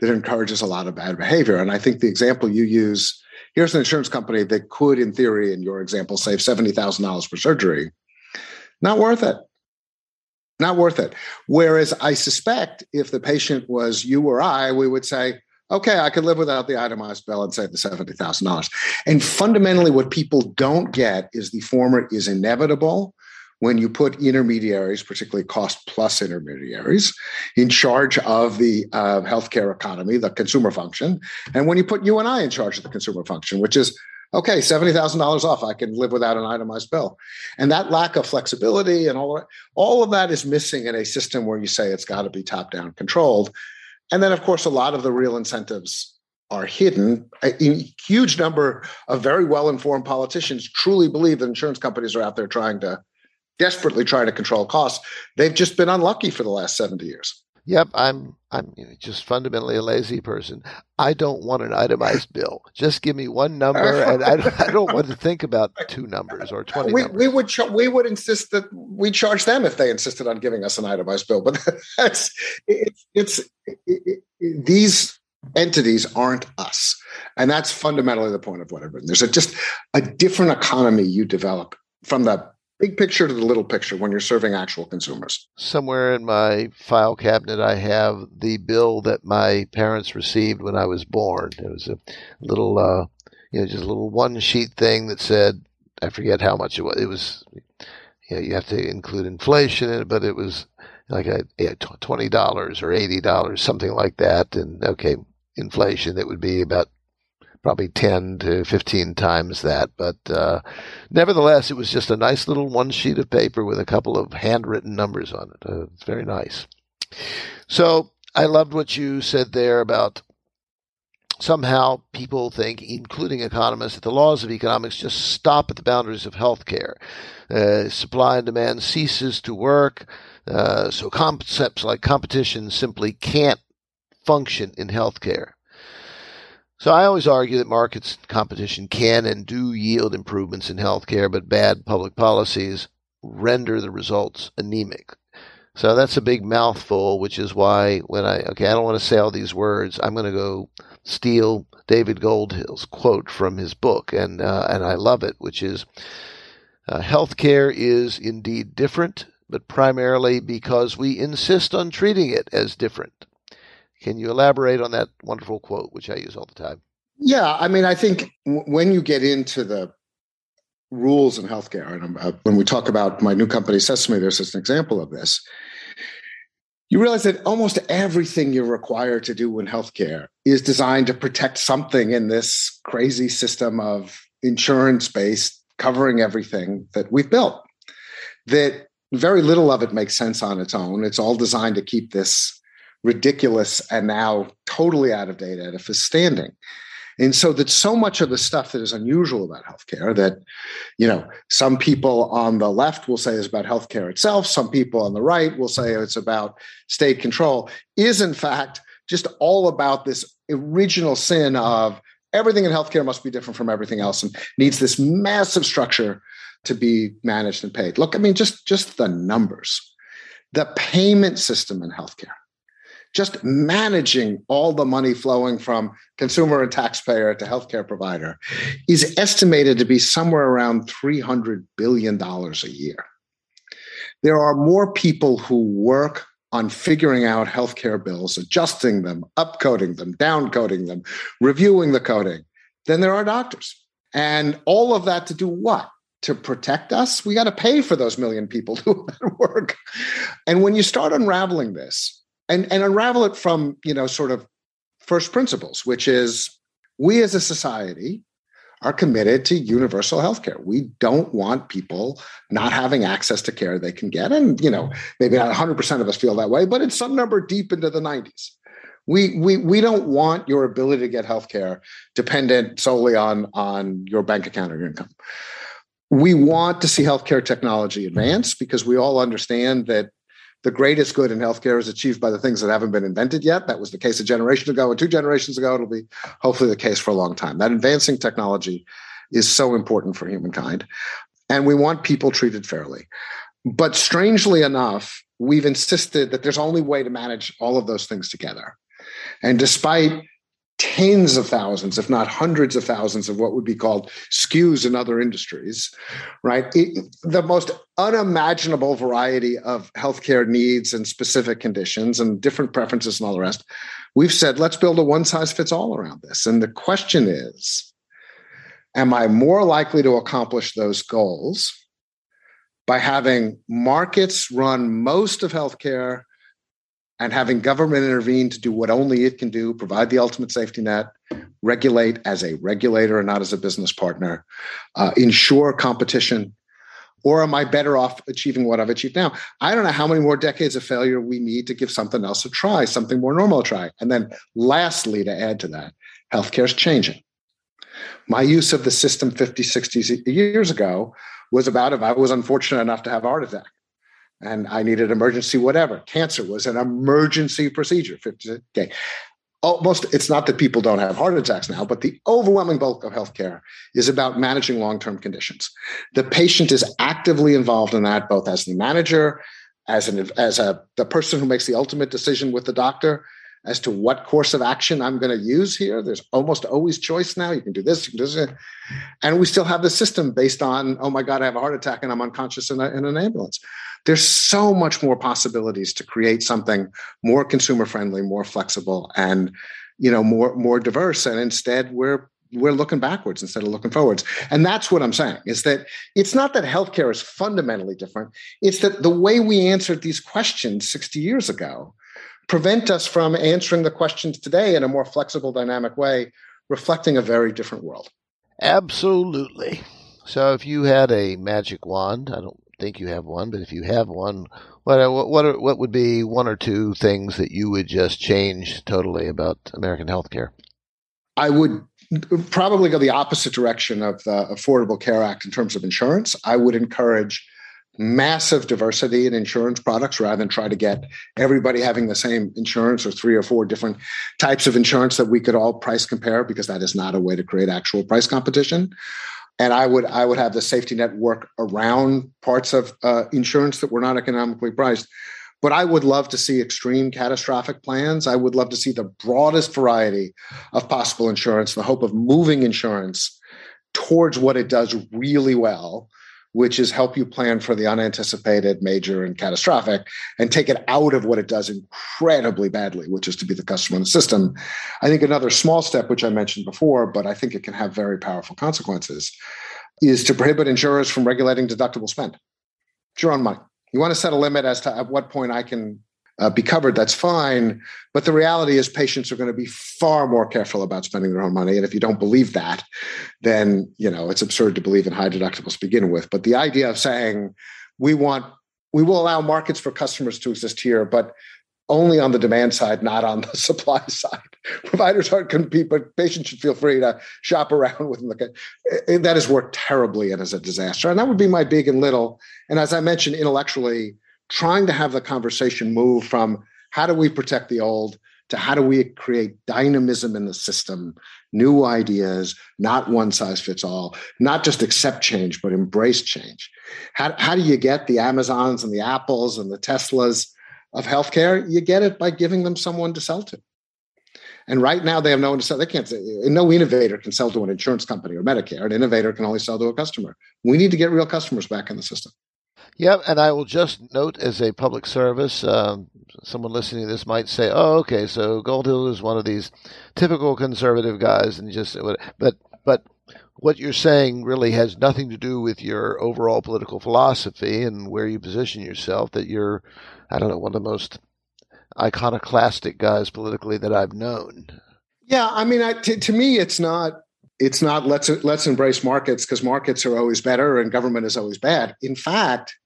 that encourages a lot of bad behavior. And I think the example you use here's an insurance company that could, in theory, in your example, save $70,000 per surgery. Not worth it. Not worth it. Whereas I suspect if the patient was you or I, we would say, okay, I could live without the itemized bill and save the $70,000. And fundamentally, what people don't get is the former is inevitable when you put intermediaries, particularly cost plus intermediaries, in charge of the uh, healthcare economy, the consumer function. And when you put you and I in charge of the consumer function, which is okay, $70,000 off, I can live without an itemized bill. And that lack of flexibility and all, all of that is missing in a system where you say it's got to be top down controlled. And then, of course, a lot of the real incentives are hidden. A huge number of very well informed politicians truly believe that insurance companies are out there trying to desperately trying to control costs. They've just been unlucky for the last 70 years. Yep, I'm I'm just fundamentally a lazy person. I don't want an itemized bill. Just give me one number, and I, I don't want to think about two numbers or twenty. We, numbers. we would ch- we would insist that we charge them if they insisted on giving us an itemized bill. But that's it's it's it, it, it, these entities aren't us, and that's fundamentally the point of what I've written. There's a, just a different economy you develop from the big picture to the little picture when you're serving actual consumers. Somewhere in my file cabinet, I have the bill that my parents received when I was born. It was a little, uh, you know, just a little one sheet thing that said, I forget how much it was. It was, you know, you have to include inflation in it, but it was like a, yeah, $20 or $80, something like that. And okay, inflation, it would be about probably 10 to 15 times that. But uh, nevertheless, it was just a nice little one sheet of paper with a couple of handwritten numbers on it. Uh, it's very nice. So I loved what you said there about somehow people think, including economists, that the laws of economics just stop at the boundaries of healthcare. Uh, supply and demand ceases to work, uh, so concepts like competition simply can't function in healthcare. So I always argue that markets competition can and do yield improvements in healthcare, but bad public policies render the results anemic. So that's a big mouthful, which is why when I okay, I don't want to say all these words. I'm going to go steal David Goldhill's quote from his book, and uh, and I love it, which is, uh, "Healthcare is indeed different, but primarily because we insist on treating it as different." Can you elaborate on that wonderful quote, which I use all the time? Yeah, I mean, I think w- when you get into the rules in healthcare, and uh, when we talk about my new company Sesame, there's just an example of this. You realize that almost everything you're required to do in healthcare is designed to protect something in this crazy system of insurance based covering everything that we've built. That very little of it makes sense on its own. It's all designed to keep this ridiculous and now totally out of date edifice standing. And so that so much of the stuff that is unusual about healthcare that, you know, some people on the left will say is about healthcare itself, some people on the right will say it's about state control, is in fact just all about this original sin of everything in healthcare must be different from everything else and needs this massive structure to be managed and paid. Look, I mean, just just the numbers. The payment system in healthcare just managing all the money flowing from consumer and taxpayer to healthcare provider is estimated to be somewhere around $300 billion a year. There are more people who work on figuring out healthcare bills, adjusting them, upcoding them, downcoding them, reviewing the coding than there are doctors. And all of that to do what? To protect us? We got to pay for those million people do that work. And when you start unraveling this, and and unravel it from you know sort of first principles which is we as a society are committed to universal health care. We don't want people not having access to care they can get. And, you know, maybe not 100% of us feel that way, but it's some number deep into the 90s. We, we, we don't want your ability to get health care dependent solely on, on your bank account or your income. We want to see healthcare technology advance because we all understand that the greatest good in healthcare is achieved by the things that haven't been invented yet. That was the case a generation ago and two generations ago. It'll be hopefully the case for a long time. That advancing technology is so important for humankind. And we want people treated fairly. But strangely enough, we've insisted that there's only way to manage all of those things together. And despite tens of thousands, if not hundreds of thousands, of what would be called SKUs in other industries, right? It, the most unimaginable variety of healthcare needs and specific conditions and different preferences and all the rest. We've said, let's build a one size fits all around this. And the question is Am I more likely to accomplish those goals by having markets run most of healthcare and having government intervene to do what only it can do, provide the ultimate safety net, regulate as a regulator and not as a business partner, uh, ensure competition, or am I better off achieving what I've achieved now? I don't know how many more decades of failure we need to give something else a try, something more normal a try. And then, lastly, to add to that, healthcare is changing. My use of the system 50, 60 years ago was about if I was unfortunate enough to have heart attack and I needed emergency whatever. Cancer was an emergency procedure. Okay. Almost, it's not that people don't have heart attacks now, but the overwhelming bulk of healthcare is about managing long term conditions. The patient is actively involved in that, both as the manager, as an as a the person who makes the ultimate decision with the doctor, as to what course of action I'm going to use here. There's almost always choice now. You can do this, you can do this. And we still have the system based on, oh my God, I have a heart attack and I'm unconscious in, a, in an ambulance. There's so much more possibilities to create something more consumer friendly, more flexible, and you know, more more diverse. And instead, we're we're looking backwards instead of looking forwards. And that's what I'm saying is that it's not that healthcare is fundamentally different. It's that the way we answered these questions 60 years ago prevent us from answering the questions today in a more flexible, dynamic way, reflecting a very different world. Absolutely. So if you had a magic wand, I don't think you have one, but if you have one, what what are, what would be one or two things that you would just change totally about American healthcare? I would probably go the opposite direction of the Affordable Care Act in terms of insurance. I would encourage massive diversity in insurance products rather than try to get everybody having the same insurance or three or four different types of insurance that we could all price compare because that is not a way to create actual price competition and i would i would have the safety net work around parts of uh, insurance that were not economically priced but I would love to see extreme catastrophic plans. I would love to see the broadest variety of possible insurance, the hope of moving insurance towards what it does really well, which is help you plan for the unanticipated, major, and catastrophic, and take it out of what it does incredibly badly, which is to be the customer in the system. I think another small step, which I mentioned before, but I think it can have very powerful consequences, is to prohibit insurers from regulating deductible spend. It's your own money. You want to set a limit as to at what point I can uh, be covered, that's fine. But the reality is, patients are going to be far more careful about spending their own money. And if you don't believe that, then you know it's absurd to believe in high deductibles to begin with. But the idea of saying we want we will allow markets for customers to exist here, but only on the demand side, not on the supply side. Providers aren't compete, but patients should feel free to shop around with them. That has worked terribly and is a disaster. And that would be my big and little. And as I mentioned, intellectually, trying to have the conversation move from how do we protect the old to how do we create dynamism in the system, new ideas, not one size fits all, not just accept change, but embrace change. How, how do you get the Amazons and the Apples and the Teslas? of healthcare, you get it by giving them someone to sell to. And right now, they have no one to sell. They can't. No innovator can sell to an insurance company or Medicare. An innovator can only sell to a customer. We need to get real customers back in the system. Yep, and I will just note as a public service, um, someone listening to this might say, "Oh, okay, so Goldhill is one of these typical conservative guys," and just but but what you're saying really has nothing to do with your overall political philosophy and where you position yourself. That you're I don't know, one of the most iconoclastic guys politically that I've known. Yeah, I mean, I, to, to me, it's not it's not let's let's embrace markets because markets are always better and government is always bad. In fact,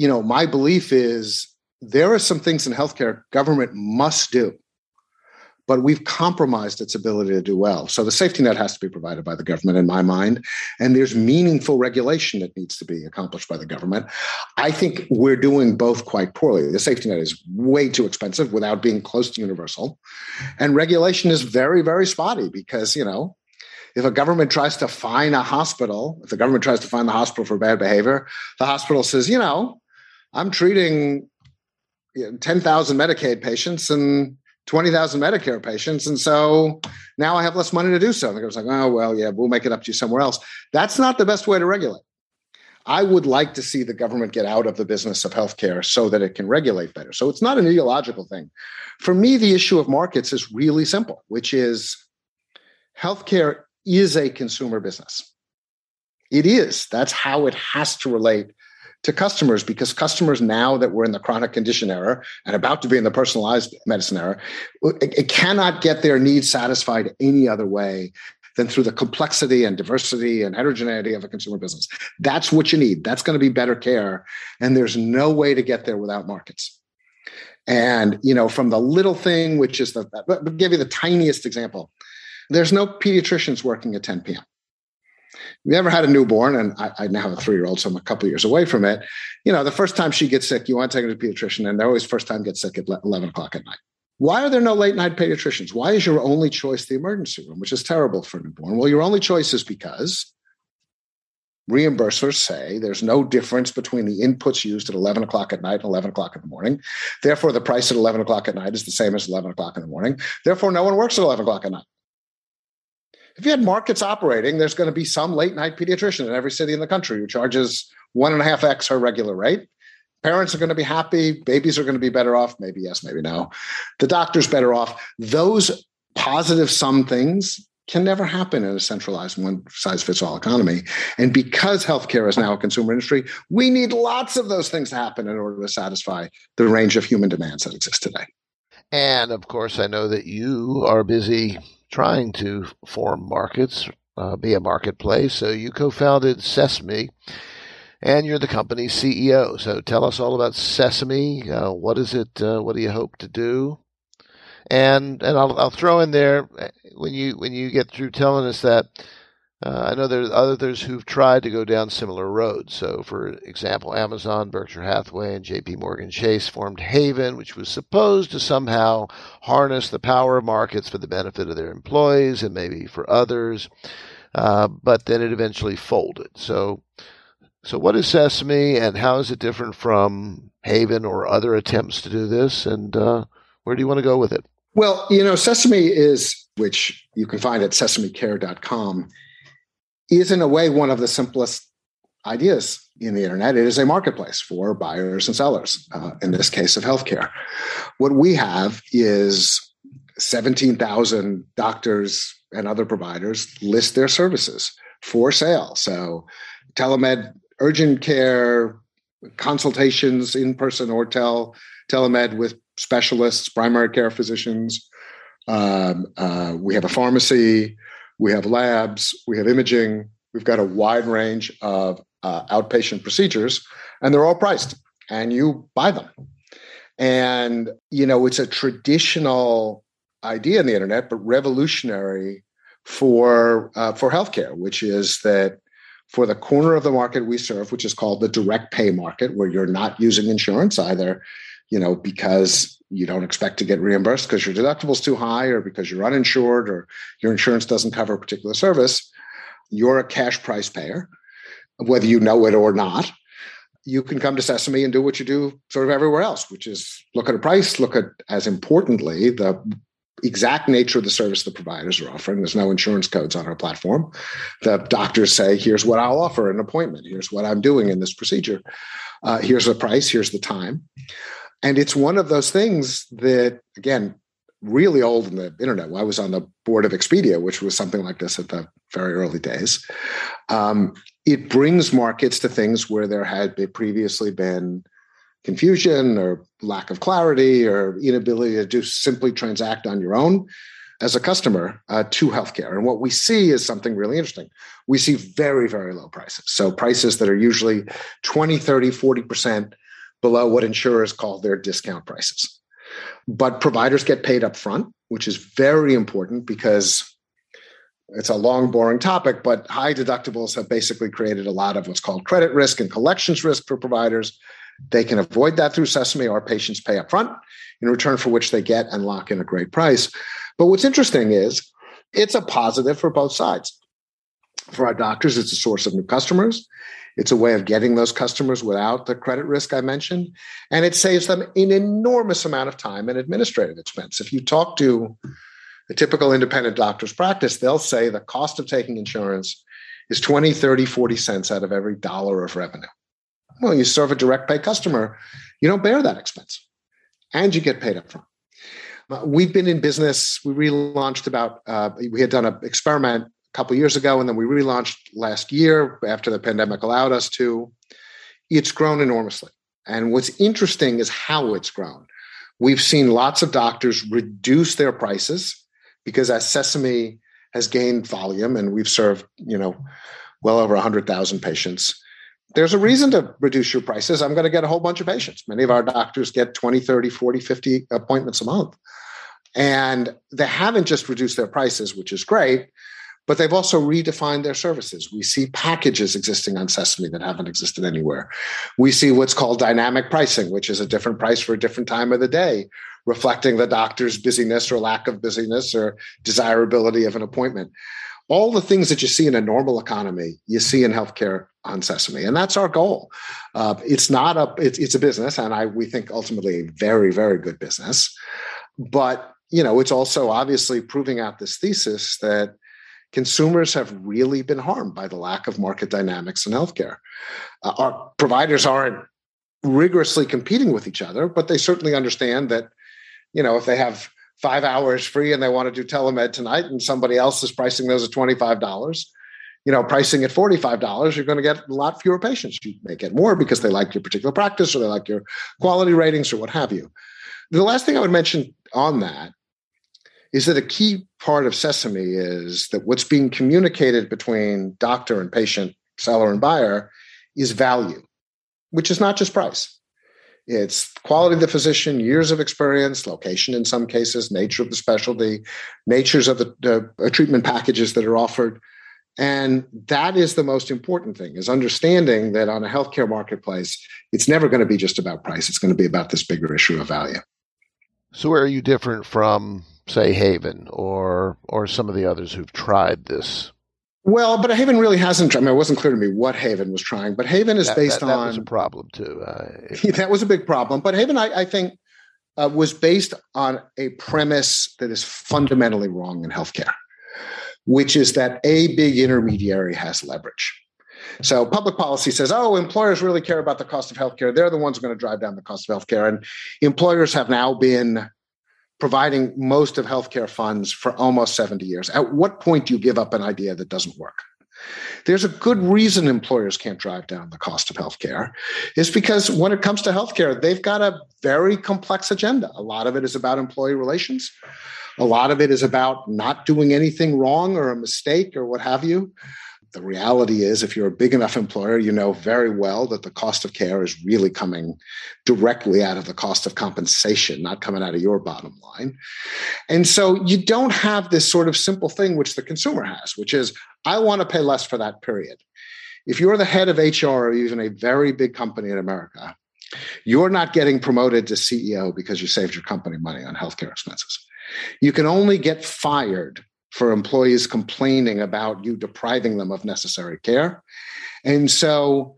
you know, my belief is there are some things in healthcare government must do but we've compromised its ability to do well. So the safety net has to be provided by the government, in my mind, and there's meaningful regulation that needs to be accomplished by the government. I think we're doing both quite poorly. The safety net is way too expensive without being close to universal, and regulation is very, very spotty because you know. If a government tries to fine a hospital, if the government tries to fine the hospital for bad behavior, the hospital says, you know, I'm treating you know, 10,000 Medicaid patients and 20,000 Medicare patients. And so now I have less money to do so. And the government's like, oh, well, yeah, we'll make it up to you somewhere else. That's not the best way to regulate. I would like to see the government get out of the business of healthcare so that it can regulate better. So it's not an ideological thing. For me, the issue of markets is really simple, which is healthcare is a consumer business. It is. That's how it has to relate to customers because customers now that we're in the chronic condition era and about to be in the personalized medicine era it, it cannot get their needs satisfied any other way than through the complexity and diversity and heterogeneity of a consumer business. That's what you need. That's going to be better care and there's no way to get there without markets. And you know from the little thing which is the give you the tiniest example. There's no pediatricians working at 10 p.m you ever had a newborn, and I, I now have a three year old, so I'm a couple years away from it. You know, the first time she gets sick, you want to take her to the pediatrician, and they always first time get sick at 11 o'clock at night. Why are there no late night pediatricians? Why is your only choice the emergency room, which is terrible for a newborn? Well, your only choice is because reimbursers say there's no difference between the inputs used at 11 o'clock at night and 11 o'clock in the morning. Therefore, the price at 11 o'clock at night is the same as 11 o'clock in the morning. Therefore, no one works at 11 o'clock at night if you had markets operating, there's going to be some late night pediatrician in every city in the country who charges one and a half X her regular rate. Parents are going to be happy. Babies are going to be better off. Maybe yes, maybe no. The doctor's better off. Those positive sum things can never happen in a centralized one size fits all economy. And because healthcare is now a consumer industry, we need lots of those things to happen in order to satisfy the range of human demands that exist today. And of course, I know that you are busy trying to form markets, uh, be a marketplace. So you co-founded Sesame, and you're the company's CEO. So tell us all about Sesame. Uh, what is it? Uh, what do you hope to do? And and I'll I'll throw in there when you when you get through telling us that uh, I know there's others who've tried to go down similar roads. So, for example, Amazon, Berkshire Hathaway, and J.P. Morgan Chase formed Haven, which was supposed to somehow harness the power of markets for the benefit of their employees and maybe for others. Uh, but then it eventually folded. So, so what is Sesame, and how is it different from Haven or other attempts to do this? And uh, where do you want to go with it? Well, you know, Sesame is, which you can find at sesamecare.com is in a way one of the simplest ideas in the internet. It is a marketplace for buyers and sellers, uh, in this case of healthcare. What we have is 17,000 doctors and other providers list their services for sale. So, telemed, urgent care, consultations in person or tel, telemed with specialists, primary care physicians. Um, uh, we have a pharmacy. We have labs, we have imaging, we've got a wide range of uh, outpatient procedures, and they're all priced, and you buy them. And, you know, it's a traditional idea in the internet, but revolutionary for uh, for healthcare, which is that for the corner of the market we serve, which is called the direct pay market, where you're not using insurance either, you know, because you don't expect to get reimbursed because your deductible is too high or because you're uninsured or your insurance doesn't cover a particular service, you're a cash price payer, whether you know it or not. You can come to Sesame and do what you do sort of everywhere else, which is look at a price, look at, as importantly, the exact nature of the service the providers are offering. There's no insurance codes on our platform. The doctors say, here's what I'll offer an appointment. Here's what I'm doing in this procedure. Uh, here's the price. Here's the time. And it's one of those things that, again, really old in the internet. I was on the board of Expedia, which was something like this at the very early days. Um, it brings markets to things where there had been previously been confusion or lack of clarity or inability to just simply transact on your own as a customer uh, to healthcare. And what we see is something really interesting. We see very, very low prices. So prices that are usually 20, 30, 40% below what insurers call their discount prices. But providers get paid up front, which is very important because it's a long, boring topic, but high deductibles have basically created a lot of what's called credit risk and collections risk for providers. They can avoid that through Sesame. Our patients pay up front in return for which they get and lock in a great price. But what's interesting is it's a positive for both sides. For our doctors, it's a source of new customers. It's a way of getting those customers without the credit risk I mentioned. And it saves them an enormous amount of time and administrative expense. If you talk to a typical independent doctor's practice, they'll say the cost of taking insurance is 20, 30, 40 cents out of every dollar of revenue. Well, you serve a direct pay customer, you don't bear that expense and you get paid up front. Uh, we've been in business. We relaunched about, uh, we had done an experiment a couple years ago, and then we relaunched last year after the pandemic allowed us to. It's grown enormously. And what's interesting is how it's grown. We've seen lots of doctors reduce their prices because as Sesame has gained volume and we've served, you know, well over 100,000 patients, there's a reason to reduce your prices. I'm going to get a whole bunch of patients. Many of our doctors get 20, 30, 40, 50 appointments a month. And they haven't just reduced their prices, which is great, but they've also redefined their services. We see packages existing on Sesame that haven't existed anywhere. We see what's called dynamic pricing, which is a different price for a different time of the day, reflecting the doctor's busyness or lack of busyness or desirability of an appointment. All the things that you see in a normal economy, you see in healthcare on Sesame, and that's our goal. Uh, it's not a it's, it's a business, and I we think ultimately a very very good business, but you know it's also obviously proving out this thesis that consumers have really been harmed by the lack of market dynamics in healthcare. Uh, our providers aren't rigorously competing with each other, but they certainly understand that, you know, if they have five hours free and they want to do telemed tonight and somebody else is pricing those at $25, you know, pricing at $45, you're going to get a lot fewer patients. You may get more because they like your particular practice or they like your quality ratings or what have you. The last thing I would mention on that is that a key part of Sesame is that what's being communicated between doctor and patient, seller and buyer is value, which is not just price. It's quality of the physician, years of experience, location in some cases, nature of the specialty, natures of the, the uh, treatment packages that are offered. And that is the most important thing is understanding that on a healthcare marketplace, it's never going to be just about price. It's going to be about this bigger issue of value. So where are you different from, say, Haven or or some of the others who've tried this? Well, but Haven really hasn't. I mean, it wasn't clear to me what Haven was trying, but Haven is that, based that, that on. was a problem too. Uh, that was a big problem, but Haven, I, I think, uh, was based on a premise that is fundamentally wrong in healthcare, which is that a big intermediary has leverage. So public policy says, oh, employers really care about the cost of healthcare. They're the ones going to drive down the cost of healthcare. And employers have now been providing most of healthcare funds for almost 70 years. At what point do you give up an idea that doesn't work? There's a good reason employers can't drive down the cost of healthcare is because when it comes to healthcare, they've got a very complex agenda. A lot of it is about employee relations. A lot of it is about not doing anything wrong or a mistake or what have you the reality is, if you're a big enough employer, you know very well that the cost of care is really coming directly out of the cost of compensation, not coming out of your bottom line. And so you don't have this sort of simple thing which the consumer has, which is, I want to pay less for that period. If you're the head of HR or even a very big company in America, you're not getting promoted to CEO because you saved your company money on healthcare expenses. You can only get fired for employees complaining about you depriving them of necessary care. And so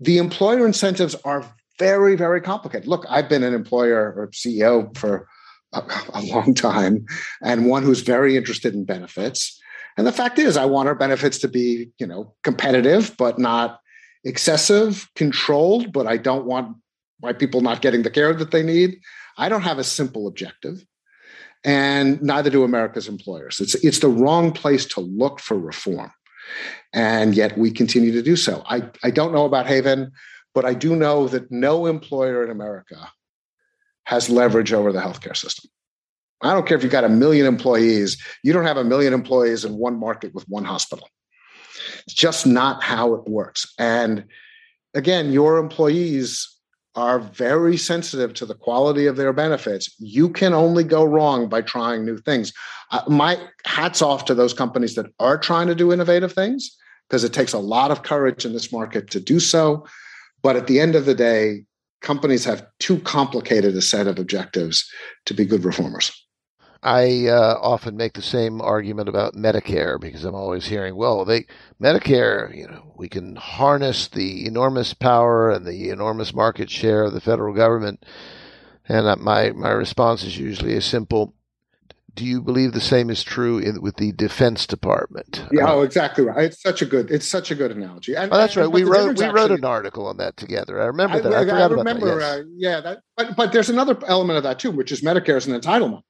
the employer incentives are very, very complicated. Look, I've been an employer or CEO for a, a, long time and one who's very interested in benefits. And the fact is, I want our benefits to be, you know, competitive, but not excessive, controlled, but I don't want my people not getting the care that they need. I don't have a simple objective and neither do America's employers. It's, it's the wrong place to look for reform. And yet we continue to do so. I, I don't know about Haven, but I do know that no employer in America has leverage over the healthcare system. I don't care if you've got a million employees, you don't have a million employees in one market with one hospital. It's just not how it works. And again, your employees are very sensitive to the quality of their benefits. You can only go wrong by trying new things. Uh, my hats off to those companies that are trying to do innovative things because it takes a lot of courage in this market to do so. But at the end of the day, companies have too complicated a set of objectives to be good reformers. I uh, often make the same argument about Medicare because I'm always hearing, well, they Medicare, you know, we can harness the enormous power and the enormous market share of the federal government. And uh, my my response is usually a simple: Do you believe the same is true in, with the Defense Department? Yeah, uh, oh, exactly right. It's such a good it's such a good analogy. And, oh, that's right. We wrote we wrote an article on that together. I remember that. I, I, I remember. That, yes. uh, yeah, that, but but there's another element of that too, which is Medicare is an entitlement.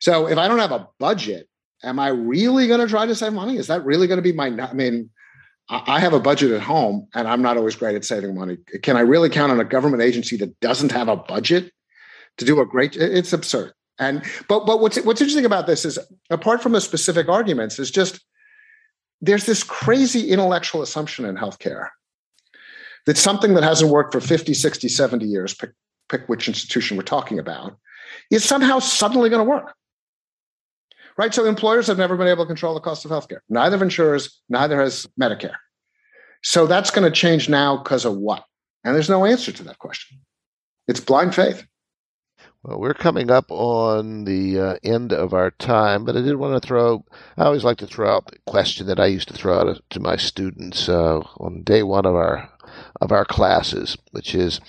So if I don't have a budget, am I really going to try to save money? Is that really going to be my? I mean, I have a budget at home, and I'm not always great at saving money. Can I really count on a government agency that doesn't have a budget to do a great? It's absurd. And but but what's what's interesting about this is apart from the specific arguments, is just there's this crazy intellectual assumption in healthcare that something that hasn't worked for 50, 60, 70 years, pick, pick which institution we're talking about, is somehow suddenly going to work right? So employers have never been able to control the cost of healthcare. Neither have insurers, neither has Medicare. So that's going to change now because of what? And there's no answer to that question. It's blind faith. Well, we're coming up on the uh, end of our time, but I did want to throw, I always like to throw out the question that I used to throw out to my students uh, on day one of our of our classes, which is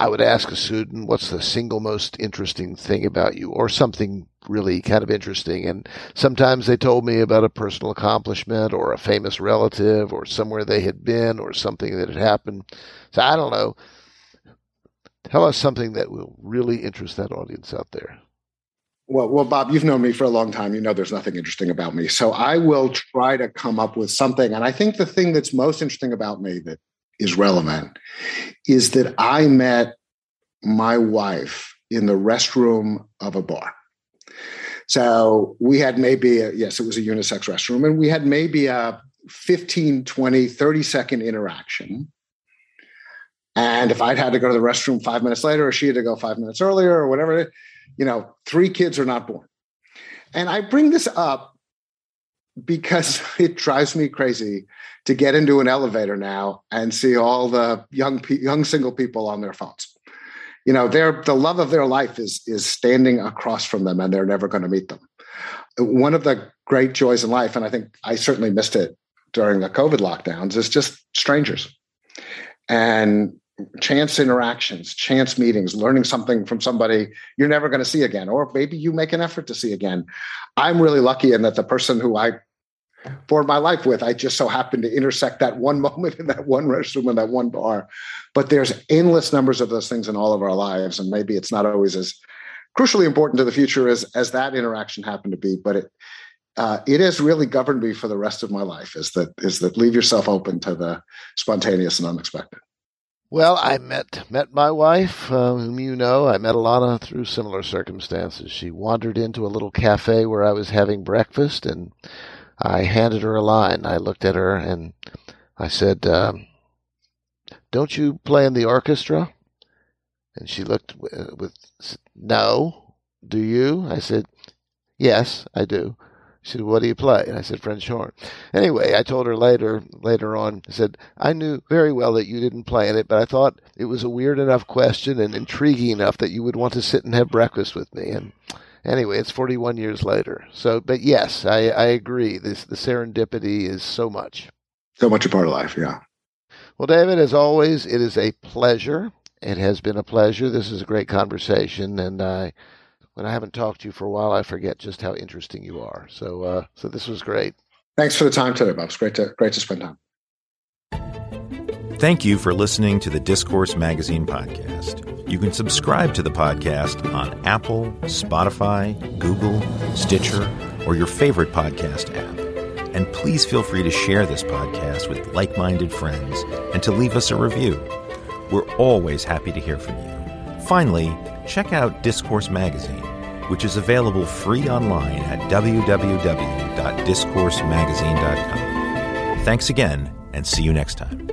I would ask a student, what's the single most interesting thing about you or something really kind of interesting. And sometimes they told me about a personal accomplishment or a famous relative or somewhere they had been or something that had happened. So I don't know. Tell us something that will really interest that audience out there. Well, well, Bob, you've known me for a long time. You know there's nothing interesting about me. So I will try to come up with something. And I think the thing that's most interesting about me that is relevant is that I met my wife in the restroom of a bar. So we had maybe, a, yes, it was a unisex restroom, and we had maybe a 15, 20, 30 second interaction. And if I'd had to go to the restroom five minutes later, or she had to go five minutes earlier, or whatever, you know, three kids are not born. And I bring this up because it drives me crazy to get into an elevator now and see all the young young single people on their phones. You know, their the love of their life is is standing across from them, and they're never going to meet them. One of the great joys in life, and I think I certainly missed it during the COVID lockdowns, is just strangers and chance interactions, chance meetings, learning something from somebody you're never going to see again, or maybe you make an effort to see again. I'm really lucky in that the person who I for my life with. I just so happened to intersect that one moment in that one restroom in that one bar. But there's endless numbers of those things in all of our lives, and maybe it's not always as crucially important to the future as as that interaction happened to be. But it uh, it has really governed me for the rest of my life. Is that is that leave yourself open to the spontaneous and unexpected. Well, I met met my wife, uh, whom you know. I met Alana through similar circumstances. She wandered into a little cafe where I was having breakfast, and I handed her a line. I looked at her and I said, um, "Don't you play in the orchestra?" And she looked with, "No, do you?" I said, "Yes, I do." She said, "What do you play?" And I said, "French horn." Anyway, I told her later, later on, I said, "I knew very well that you didn't play in it, but I thought it was a weird enough question and intriguing enough that you would want to sit and have breakfast with me." And anyway, it's 41 years later. So, but yes, I, I agree. This the serendipity is so much. So much a part of life, yeah. Well, David, as always, it is a pleasure. It has been a pleasure. This is a great conversation, and I, when I haven't talked to you for a while, I forget just how interesting you are. So, uh, so this was great. Thanks for the time today, Bob. It's great to great to spend time. Thank you for listening to the Discourse Magazine podcast. You can subscribe to the podcast on Apple, Spotify, Google, Stitcher, or your favorite podcast app. And please feel free to share this podcast with like minded friends and to leave us a review. We're always happy to hear from you. Finally, check out Discourse Magazine, which is available free online at www.discoursemagazine.com. Thanks again, and see you next time.